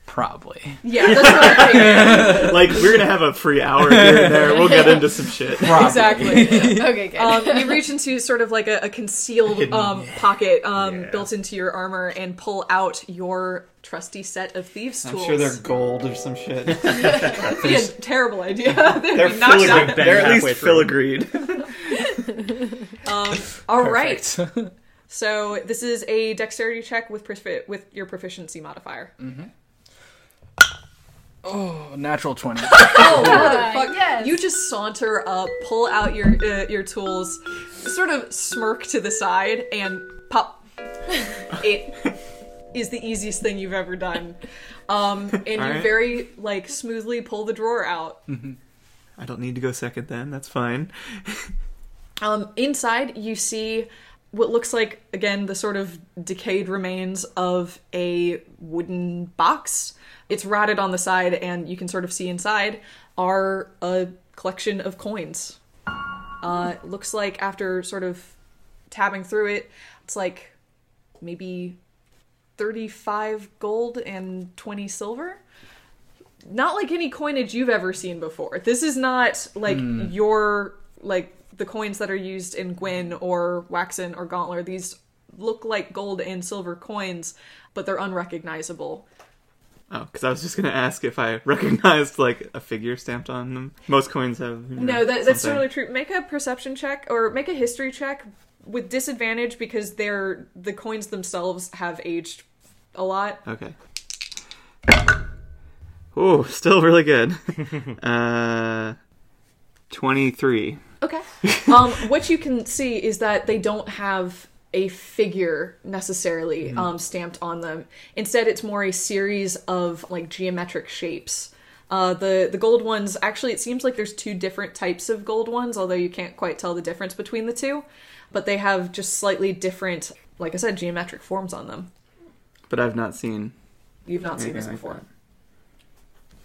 Probably. Yeah, that's what I'm. Like we're gonna have a free hour here and there. We'll get into some shit. Probably. exactly. Okay, good. Um, you reach into sort of like a, a concealed Hidden. um, pocket um, Yeah. built into your armor and pull out your trusty set of thieves' I'm tools. sure they're gold or some shit. That'd be a terrible idea. They'd They're be knocked filigree. out. bang They're at least halfway through. filigreed. Um, all right. So this is a dexterity check with profi- with your proficiency modifier. Oh, natural 20. Oh, motherfucker. yes. You just saunter up, pull out your uh, your tools, sort of smirk to the side, and pop. it is the easiest thing you've ever done. Um, and you Alright. very like smoothly pull the drawer out. I don't need to go second then. That's fine. Um, inside, you see what looks like, again, the sort of decayed remains of a wooden box. It's rotted on the side, and you can sort of see inside are a collection of coins. Uh, looks like after sort of tabbing through it, it's like maybe 35 gold and 20 silver. Not like any coinage you've ever seen before. This is not like your like the coins that are used in Gwyn or Waxen or Gauntler. These look like gold and silver coins, but they're unrecognizable. Oh, because I was just gonna ask if I recognized like a figure stamped on them. Most coins have. You know, No, that, that's something. totally true. Make a perception check or make a history check with disadvantage because they're the coins themselves have aged a lot. Okay. Oh, still really good. uh, twenty-three. Okay. um, what you can see is that they don't have a figure necessarily um, stamped on them. Instead, it's more a series of like geometric shapes. Uh, the the gold ones actually, it seems like there's two different types of gold ones, although you can't quite tell the difference between the two. But they have just slightly different, like I said, geometric forms on them. But I've not seen You've not seen this like before.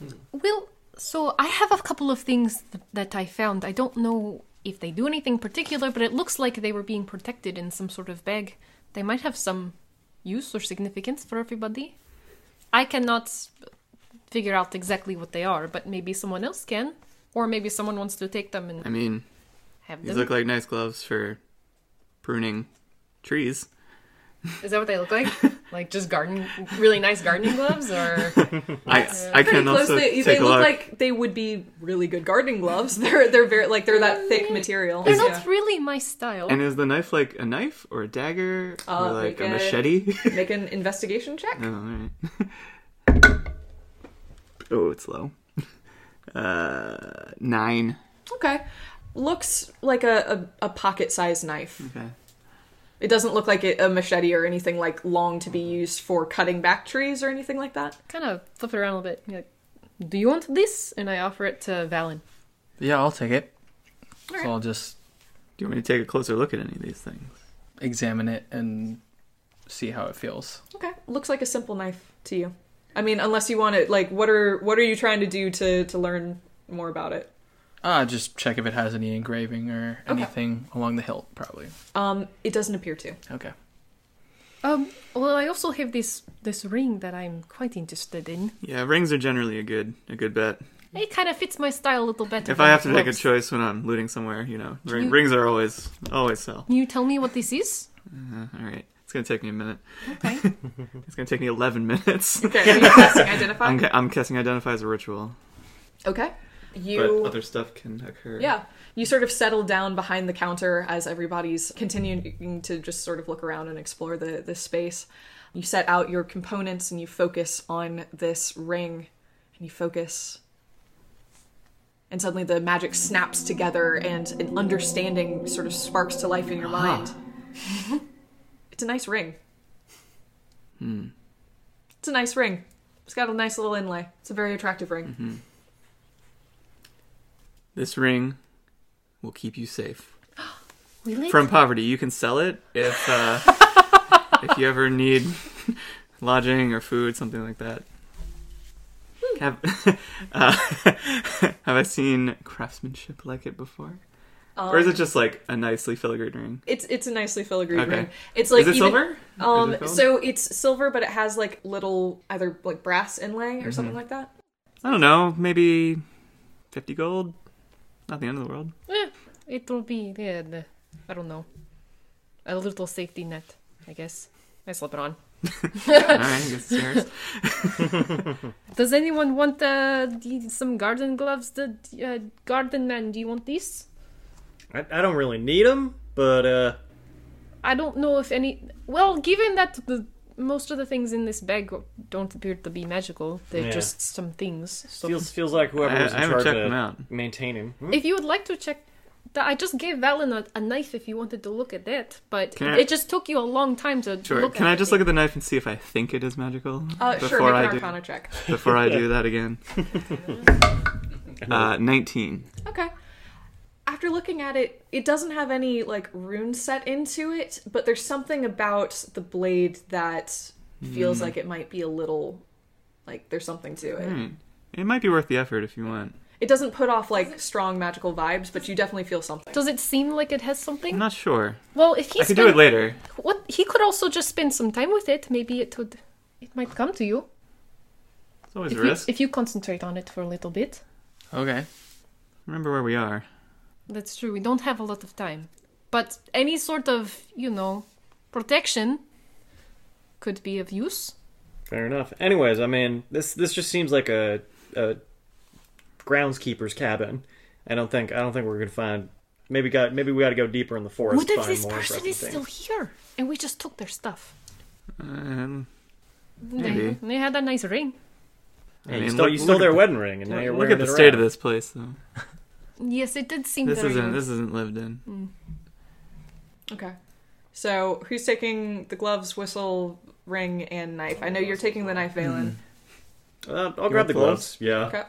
that. Well, so I have a couple of things th- that I found. I don't know if they do anything particular, but it looks like they were being protected in some sort of bag. They might have some use or significance for everybody. I cannot figure out exactly what they are, but maybe someone else can. Or maybe someone wants to take them and. I mean, have these them. look like nice gloves for pruning trees. Is that what they look like? like just garden, really nice gardening gloves, or I I Pretty can close. also They, take they a look look. like they would be really good gardening gloves. They're they're very like they're that thick material. they're Yeah. not really my style. and is the knife like a knife or a dagger Uh, or like a make a- machete? Make an investigation check. oh, all right. oh, it's low. Uh, nine. Okay. Looks like a, a, a pocket sized knife. Okay. It doesn't look like a machete or anything like long to be used for cutting back trees or anything like that. kind of flip it around a little bit. Be like, "Do you want this?" And I offer it to Valen. Yeah, I'll take it. Alright. So I'll just Do you want me to take a closer look at any of these things? examine it and see how it feels. Okay. Looks like a simple knife to you. I mean, unless you want it like what are what are you trying to do to to learn more about it? Ah, just check if it has any engraving or Okay. anything along the hilt, probably. Um it doesn't appear to. Okay. Um. Well, I also have this this ring that I'm quite interested in. Yeah, rings are generally a good a good bet. It kind of fits my style a little better. If I have to make a choice when I'm looting somewhere, you know, ring, you- rings are always always sell. Can you tell me what this is? Uh, all right, it's gonna take me a minute. Okay. It's gonna take me eleven minutes. Okay. Are you casting identify? I'm, ca- I'm guessing identify as a ritual, Okay. But You other stuff can occur. Yeah. You sort of settle down behind the counter as everybody's continuing to just sort of look around and explore the, the space. You set out your components and you focus on this ring and you focus. And suddenly the magic snaps together and an understanding sort of sparks to life in your mind. it's a nice ring. Hmm. It's a nice ring. It's got a nice little inlay. It's a very attractive ring. This ring will keep you safe it? from poverty. You can sell it if uh, if you ever need lodging or food, something like that. Have uh, have I seen craftsmanship like it before? or is it just like a nicely filigreed ring? It's it's a nicely filigreed Okay. ring. It's like is it even- silver? Um, it so it's silver, but it has like little either like brass inlay or Mm-hmm. something like that. I don't know. Maybe fifty gold. Not the end of the world. Eh, it will be yeah, the, I don't know. A little safety net, I guess. I slip it on. All right, I guess. Does anyone want uh, the, some garden gloves? The uh, garden man, do you want these? I, I don't really need them, but uh, I don't know if any. Well, given that the most of the things in this bag don't appear to be magical, they're Yeah. just some things. So feels feels like whoever I- was in I charge checked of them out. maintaining. Hmm? if you would like to check. That I just gave Valen a, a knife if you wanted to look at that, but I- it just took you a long time to Sure. look Can at I just it. look at the knife and see if I think it is magical Uh, before sure, make I an do Arcana check. before I do that again? Uh, Nineteen. Okay. After looking at it, it doesn't have any like rune set into it, but there's something about the blade that feels like it might be a little like there's something to it. Hmm. It might be worth the effort if you want. It doesn't put off like strong magical vibes, but you definitely feel something. Does it seem like it has something? I'm not sure. Well, if he I could do it later. What he could also just spend some time with it. Maybe it would. It might come to you It's always if a you, risk. if you concentrate on it for a little bit. Okay. Remember where we are. That's true. We don't have a lot of time, but any sort of you know protection could be of use. Fair enough. Anyways, I mean, this this just seems like a, a groundskeeper's cabin. I don't think I don't think we're gonna find. Maybe got maybe we got to go deeper in the forest. what if find this more person interesting is still here and we just took their stuff? Um, They, Maybe. they had a nice ring. I Hey, mean, you stole, look- you stole their the- wedding ring, and now you're look wearing at the it state of this place, though. Yes, it did seem This very. isn't. This isn't lived in. Okay. So who's taking the gloves, whistle, ring, and knife? I know you're taking the knife, Valen. Uh, I'll grab the gloves? gloves. Yeah. Okay.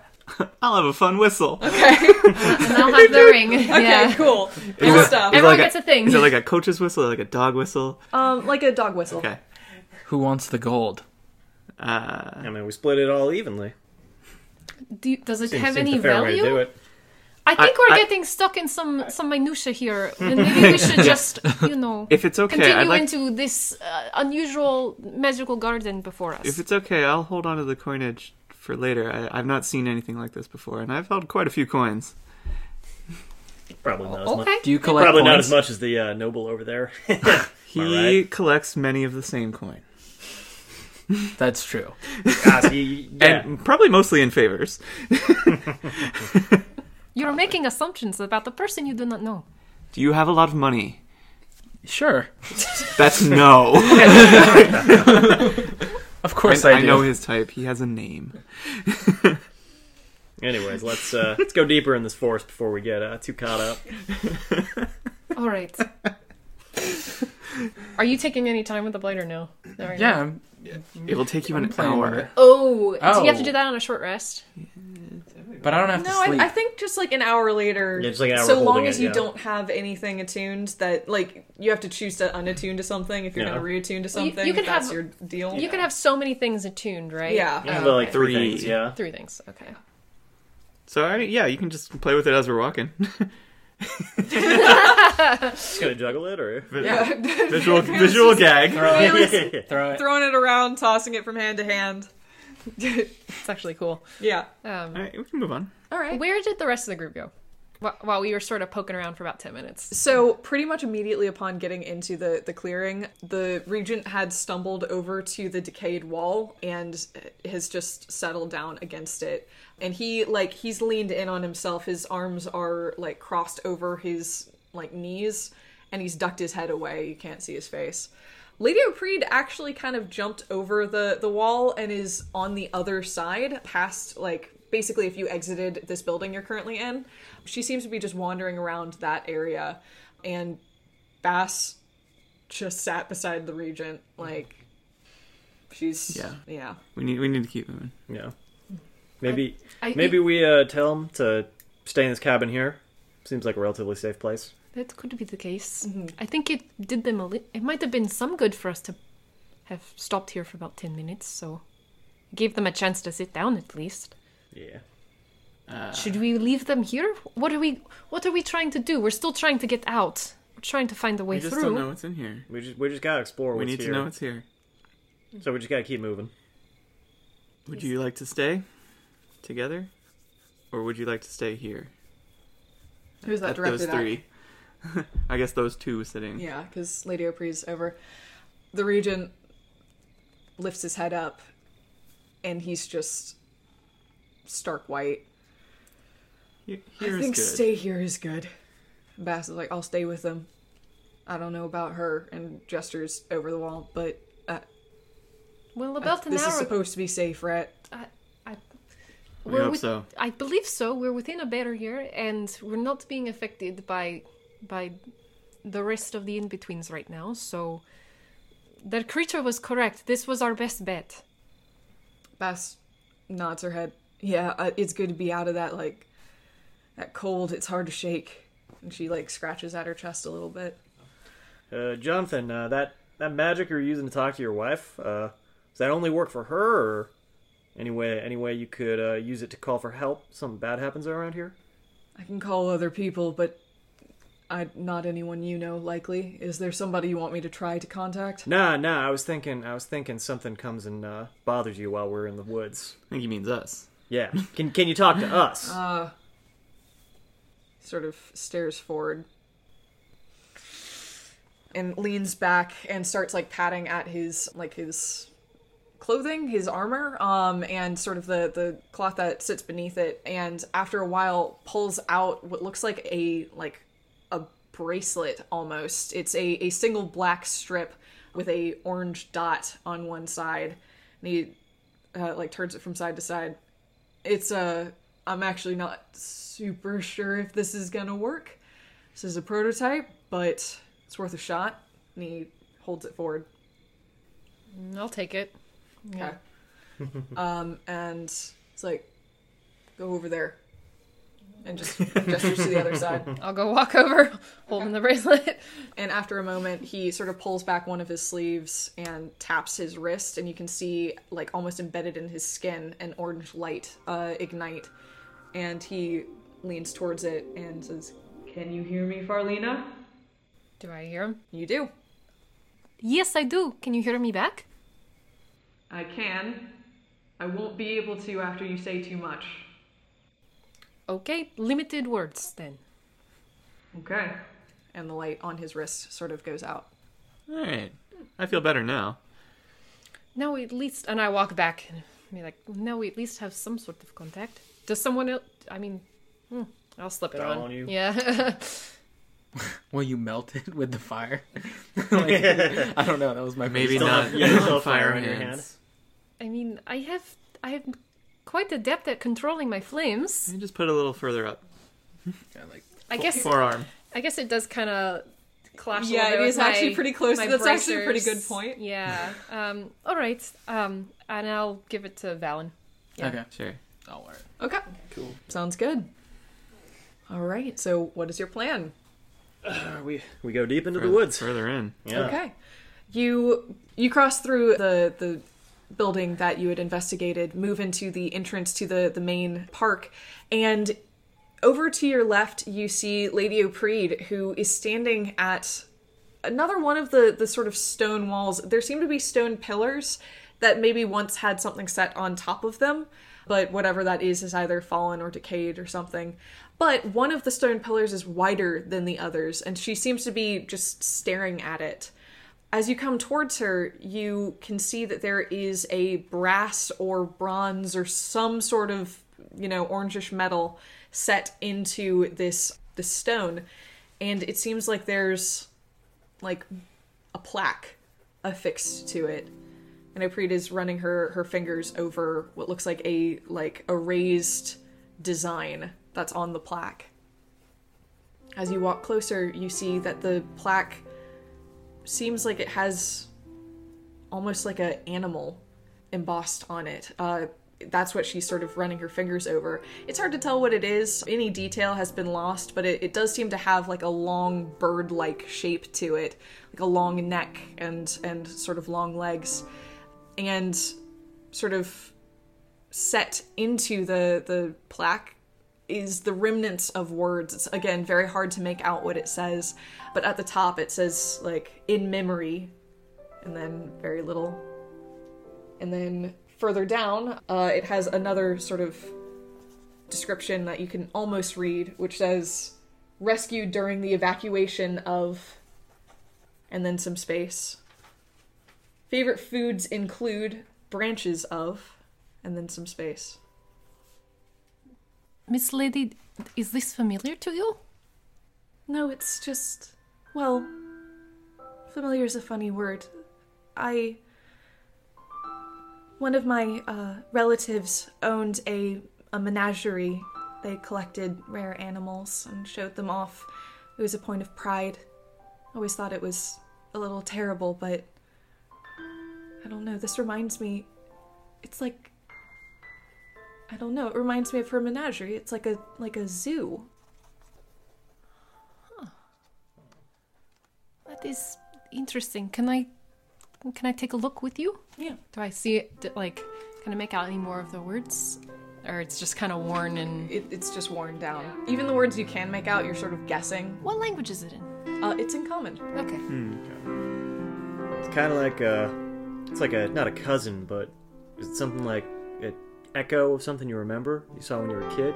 I'll have a fun whistle. Okay. and I'll have the ring. okay. yeah. Cool. Is Good it- stuff. Everyone like gets a thing. Is it like a coach's whistle or like a dog whistle? Um, like a dog whistle. Okay. Who wants the gold? Uh, I mean, we split it all evenly. Do you- does it Seems, have seems any the fair way to do value? It. I think I- we're I- getting stuck in some some minutia here, and maybe we should just, you know, if it's okay, continue like. into this uh, unusual magical garden before us. If it's okay, I'll hold on to the coinage for later. I, I've not seen anything like this before, and I've held quite a few coins. Probably not as much. Do you collect Probably not as much as the uh, noble over there. He Alright. collects many of the same coin, That's true. Ah, see, yeah. and probably mostly in favors. You're making assumptions about the person you do not know. Do you have a lot of money? Sure. That's no. Of course I, I, do. know his type. He has a name. Anyways, let's uh, let's go deeper in this forest before we get uh, too caught up. All right. Are you taking any time with the blade or no? There we go. Yeah, I'm, It will take you I'm an hour. it. Oh, do you have to Oh. do that on a short rest? but I don't have No, to sleep. I, I think just like an hour later. Yeah, just like an hour so long as it, you yeah. don't have anything attuned that like you have to choose to unattune to something if you're Yeah. going to reattune to something. you something. can that's have- your deal. You can have so many things attuned, right? Yeah. You Oh, have like okay. three, Three. things, yeah. Three things. Okay. So I mean, yeah, you can just play with it as we're walking. Just gonna juggle it, or Yeah. visual visual gag. Throw it. Throw it. Throwing it around, tossing it from hand to hand. It's actually cool. Yeah. Um, All right, we can move on. All right. where did the rest of the group go? Wh- While we were sort of poking around for about 10 minutes. So pretty much immediately upon getting into the the clearing, the regent had stumbled over to the decayed wall and has just settled down against it. And he like he's leaned in on himself. His arms are like crossed over his like knees and he's ducked his head away. You can't see his face. Lady Opreed actually kind of jumped over the the wall and is on the other side past like basically if you exited this building you're currently in. She seems to be just wandering around that area and Bass just sat beside the regent like she's Yeah. yeah. We need we need to keep moving. yeah. Maybe I, maybe we uh, tell him to stay in this cabin here. Seems like a relatively safe place. That could be the case. Mm-hmm. I think it did them a li- It might have been some good for us to have stopped here for about 10 minutes, so. Gave them a chance to sit down at least. Yeah. Should we leave them here? What are we what are we trying to do? We're still trying to get out. We're trying to find a way through. We just through. don't know what's in here. We just we just gotta explore We what's need here. to know what's here. So we just gotta keep moving. Would you like to stay together, or would you like to stay here? Who's that At directed those at? three. I guess those two sitting. Yeah, because Lady Opreed's over. The regent lifts his head up, and he's just stark white. He- I think good. stay here is good. Bass is like, I'll stay with them. I don't know about her, and gestures over the wall, but uh, Well, I- about an this hour is supposed to be safe, right? We we're hope with- so. I believe so. We're within a barrier, and we're not being affected by by the rest of the in-betweens right now. So that creature was correct. This was our best bet. Bass nods her head. Yeah, uh, it's good to be out of that like that cold. It's hard to shake. And she like scratches at her chest a little bit. Uh, Jonathan, uh, that that magic you're using to talk to your wife, uh, does that only work for her, or any way any way you could uh, use it to call for help? Something bad happens around here. I can call other people, but I not anyone you know. Likely, is there somebody you want me to try to contact? Nah, nah. I was thinking, I was thinking something comes and uh, bothers you while we're in the woods. I think he means us. Yeah. Can can you talk to us? Uh, sort of stares forward and leans back and starts like patting at his like his clothing, his armor, um, and sort of the the cloth that sits beneath it. And after a while, pulls out what looks like a like a bracelet almost. It's a a single black strip with a orange dot on one side. And he uh, like turns it from side to side. It's uh I'm actually not super sure if this is gonna work. This is a prototype, but it's worth a shot. And he holds it forward. I'll take it. Okay. um, and it's like, go over there. And just gestures to the other side. I'll go walk over, holding the bracelet. And after a moment, he sort of pulls back one of his sleeves and taps his wrist, and you can see, like, almost embedded in his skin, an orange light uh, ignite. And he leans towards it and says, Can you hear me, Farlina? Do I hear him? You do. Yes, I do. Can you hear me back? I can. I won't be able to after you say too much. Okay, limited words then. Okay. And the light on his wrist sort of goes out. All right. I feel better now. Now we at least, and I walk back and be like, now we at least have some sort of contact. Does someone else? I mean, hmm, I'll slip it Doll on. on you. Yeah. Well, you melted with the fire. Like, I don't know. That was my Maybe not. have- you still have fire fire on your hands. I mean, I have, I am quite adept at controlling my flames. You just put it a little further up. Yeah, like I guess, Forearm. I guess it does kind of clash. a Yeah, little bit it with actually my- pretty close. my That's actually a pretty good point. Yeah. Um. All right. Um. And I'll give it to Valen. Yeah. okay. Sure. I'll wear it. Okay. Cool. Sounds good. All right. So, what is your plan? Uh, we we go deep into the woods. Further in. Yeah. Okay. You you cross through the the building that you had investigated, move into the entrance to the the main park, and over to your left you see Lady Opreed, who is standing at another one of the the sort of stone walls. There seem to be stone pillars that maybe once had something set on top of them, but whatever that is is either fallen or decayed or something. But one of the stone pillars is wider than the others, and she seems to be just staring at it. As you come towards her, you can see that there is a brass or bronze or some sort of, you know, orangish metal set into this this stone, and it seems like there's like a plaque affixed to it. And Opreed is running her her fingers over what looks like a like a raised design that's on the plaque. As you walk closer, you see that the plaque seems like it has almost like an animal embossed on it. Uh, that's what she's sort of running her fingers over. It's hard to tell what it is. Any detail has been lost, but it, it does seem to have like a long bird-like shape to it, like a long neck and and sort of long legs, and sort of set into the the plaque is the remnants of words. It's again very hard to make out what it says, but at the top it says like in memory, and then very little. And then further down, uh, it has another sort of description that you can almost read, which says rescued during the evacuation of, and then some space. Favorite foods include branches of, and then some space. Miss Lady, is this familiar to you? No, it's just. Well. Familiar is a funny word. I. One of my uh, relatives owned a, a menagerie. They collected rare animals and showed them off. It was a point of pride. I always thought it was a little terrible, but. I don't know. This reminds me. It's like. I don't know. It reminds me of her menagerie. It's like a like a zoo. Huh. That is interesting. Can I can I take a look with you? Yeah. Do I see it d- like can I make out any more of the words? Or it's just kind of worn and it, it's just worn down. Even the words you can make out, you're sort of guessing. what language is it in? Uh, it's in common. Okay. It's kind of like a, it's like a not a cousin, but is it something like an echo of something you remember you saw when you were a kid,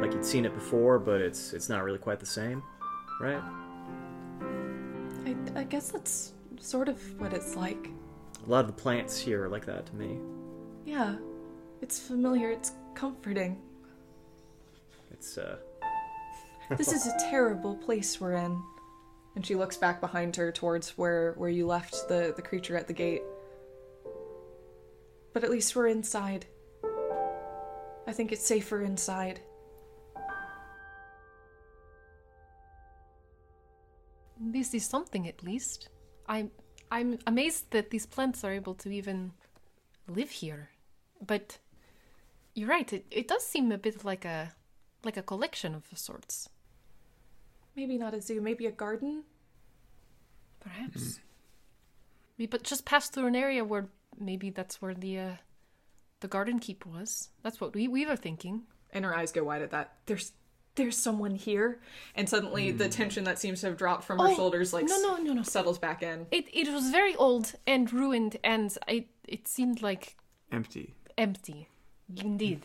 like you'd seen it before, but it's it's not really quite the same, right? I, I guess that's sort of what it's like. A lot of the plants here are like that to me. Yeah, it's familiar. It's comforting. It's uh, This is a terrible place we're in. And she looks back behind her towards where where you left the the creature at the gate. But at least we're inside. I think it's safer inside. This is something at least. I'm I'm amazed that these plants are able to even live here. But you're right, it, it does seem a bit like a like a collection of sorts. Maybe not a zoo, maybe a garden. Perhaps. We but just passed through an area where maybe that's where the uh, the garden keep was. That's what we we were thinking. and her eyes go wide at that. There's there's someone here, and suddenly the hmm. tension that seems to have dropped from her Oh, shoulders like no, no, no, no. settles back in. It it was very old and ruined, and I it seemed like Empty. empty. Indeed.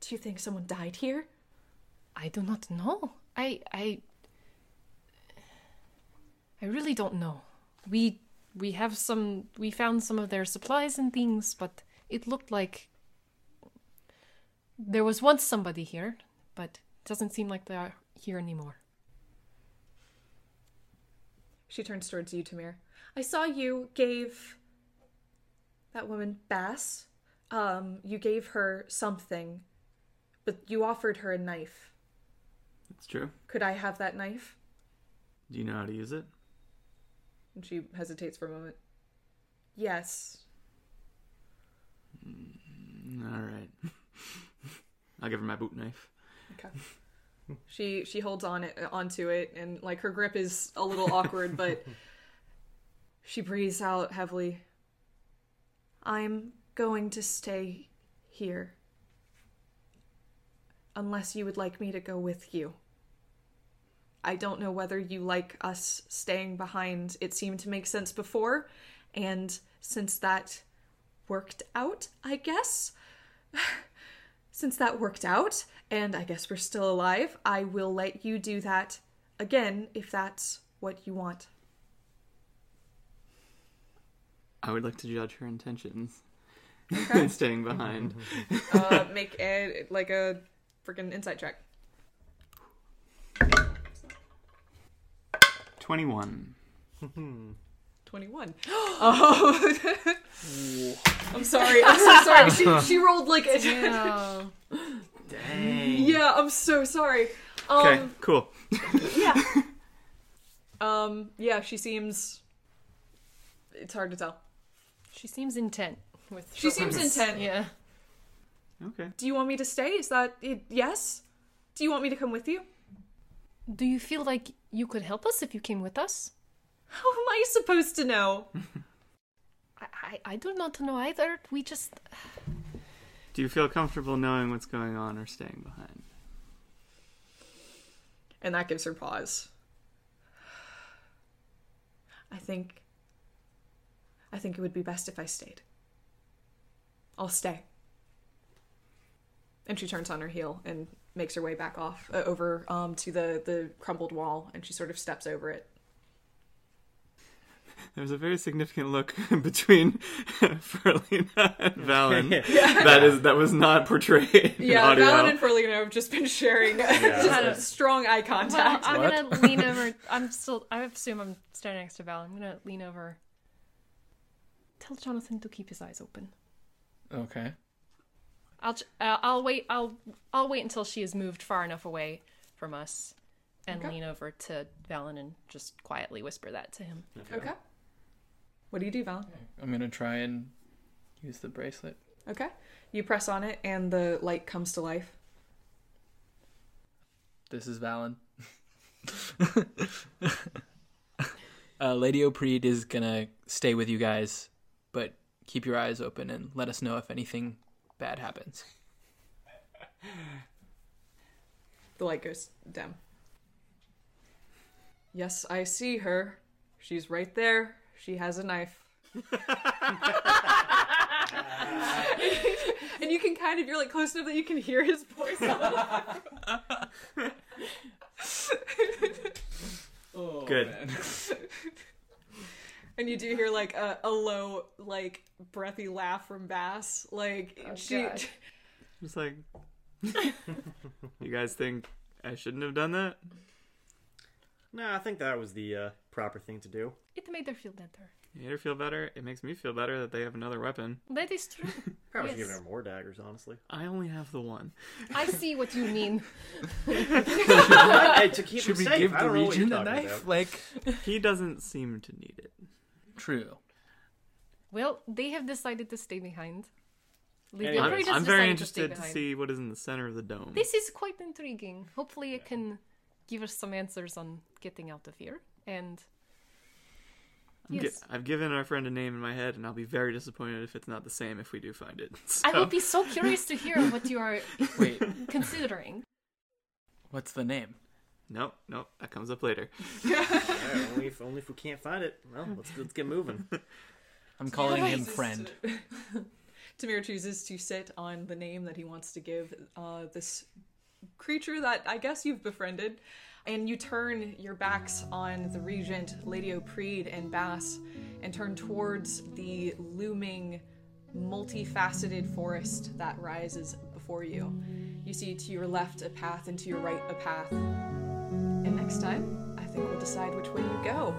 Do you think someone died here? I do not know. I I I really don't know. We we have some we found some of their supplies and things, but it looked like there was once somebody here, but it doesn't seem like they are here anymore. She turns towards you, Tamir. I saw you gave that woman Bass. Um, you gave her something, but you offered her a knife. It's true. Could I have that knife? Do you know how to use it? And she hesitates for a moment. Yes. All right. I'll give her my boot knife. Okay. She she holds on it uh, onto it and like her grip is a little awkward, but she breathes out heavily. I'm going to stay here. Unless you would like me to go with you. I don't know whether you like us staying behind. It seemed to make sense before, and since that worked out, I guess since that worked out, and I guess we're still alive, I will let you do that again if that's what you want. I would like to judge her intentions. in staying behind. Uh, make a like a freaking insight check. 21. Twenty-one. Oh, I'm sorry. I'm so sorry. She she rolled like a Yeah. Dang. yeah. I'm so sorry. Um, Okay, cool. yeah. Um, yeah. She seems. It's hard to tell. she seems intent with She seems intent. Yeah. Okay. Do you want me to stay? Is that it? Yes. Do you want me to come with you? Do you feel like you could help us if you came with us? How am I supposed to know? I, I, I do not know either. We just Do you feel comfortable knowing what's going on or staying behind? And that gives her pause. I think. I think it would be best if I stayed. I'll stay. And she turns on her heel and makes her way back off uh, over um, to the, the crumbled wall, and she sort of steps over it. There's a very significant look between Ferlina and Valen. yeah. That is that was not portrayed in Yeah, audio. Valen and Ferlina have just been sharing just Yeah. strong eye contact. Well, contact. I'm What? gonna lean over. I'm still. I assume I'm standing next to Val. I'm gonna lean over. Tell Jonathan to keep his eyes open. Okay. I'll. Uh, I'll wait. I'll. I'll wait until she has moved far enough away from us, and Okay. lean over to Valen and just quietly whisper that to him. okay. What do you do, Valen? I'm gonna try and use the bracelet. Okay. You press on it, and the light comes to life. This is Valen. uh, Lady Opreed is gonna stay with you guys, but keep your eyes open and let us know if anything bad happens. The light goes dim. Yes, I see her. She's right there. She has a knife. and you can kind of, you're like close enough that you can hear his voice. Oh, Good. and you do hear like a, a low, like breathy laugh from Bass. Like, she. God. Just like, you guys think I shouldn't have done that? No, I think that was the uh, proper thing to do. It made her feel better. You made her feel better. It makes me feel better that they have another weapon. That is true. Probably Yes. should give her more daggers, honestly. I only have the one. I see what you mean. hey, to keep Should we safe. give I the don't know what you're regent a knife? about. Like, He doesn't seem to need it. true. Well, they have decided to stay behind. Lady Anyways, I'm, I'm very decided to interested to see what is in the center of the dome. This is quite intriguing. Hopefully, it can give us some answers on getting out of here. And I'm gi- yes, I've given our friend a name in my head, and I'll be very disappointed if it's not the same if we do find it. I would be so curious to hear what you are Wait, considering. what's the name? Nope, nope, that comes up later. Yeah, only if only if we can't find it. Well, let's let's get moving. I'm calling him friend. to- Tamir chooses to sit on the name that he wants to give uh, this creature that I guess you've befriended. And you turn your backs on the regent, Lady Opreed, and Bass, and turn towards the looming, multifaceted forest that rises before you. You see to your left a path, and to your right a path. And next time, I think we'll decide which way you go.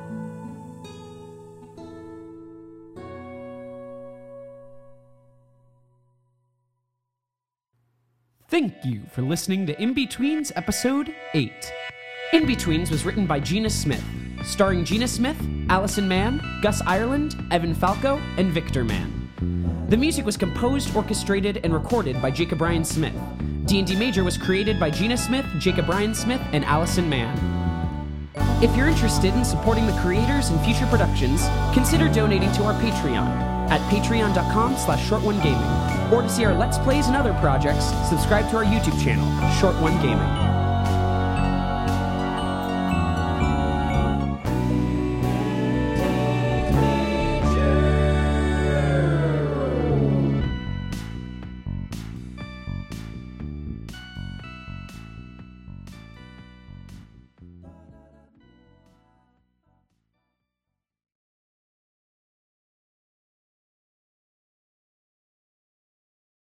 Thank you for listening to In Betweens Episode 8. In Betweens was written by Gina Smith, starring Gina Smith, Allison Mann, Gus Ireland, Evan Falco, and Victor Mann. The music was composed, orchestrated, and recorded by Jacob Ryan Smith. D&D Major was created by Gina Smith, Jacob Ryan Smith, and Allison Mann. If you're interested in supporting the creators and future productions, consider donating to our Patreon at patreon.com slash short1gaming. Or to see our Let's Plays and other projects, subscribe to our YouTube channel, Short One Gaming.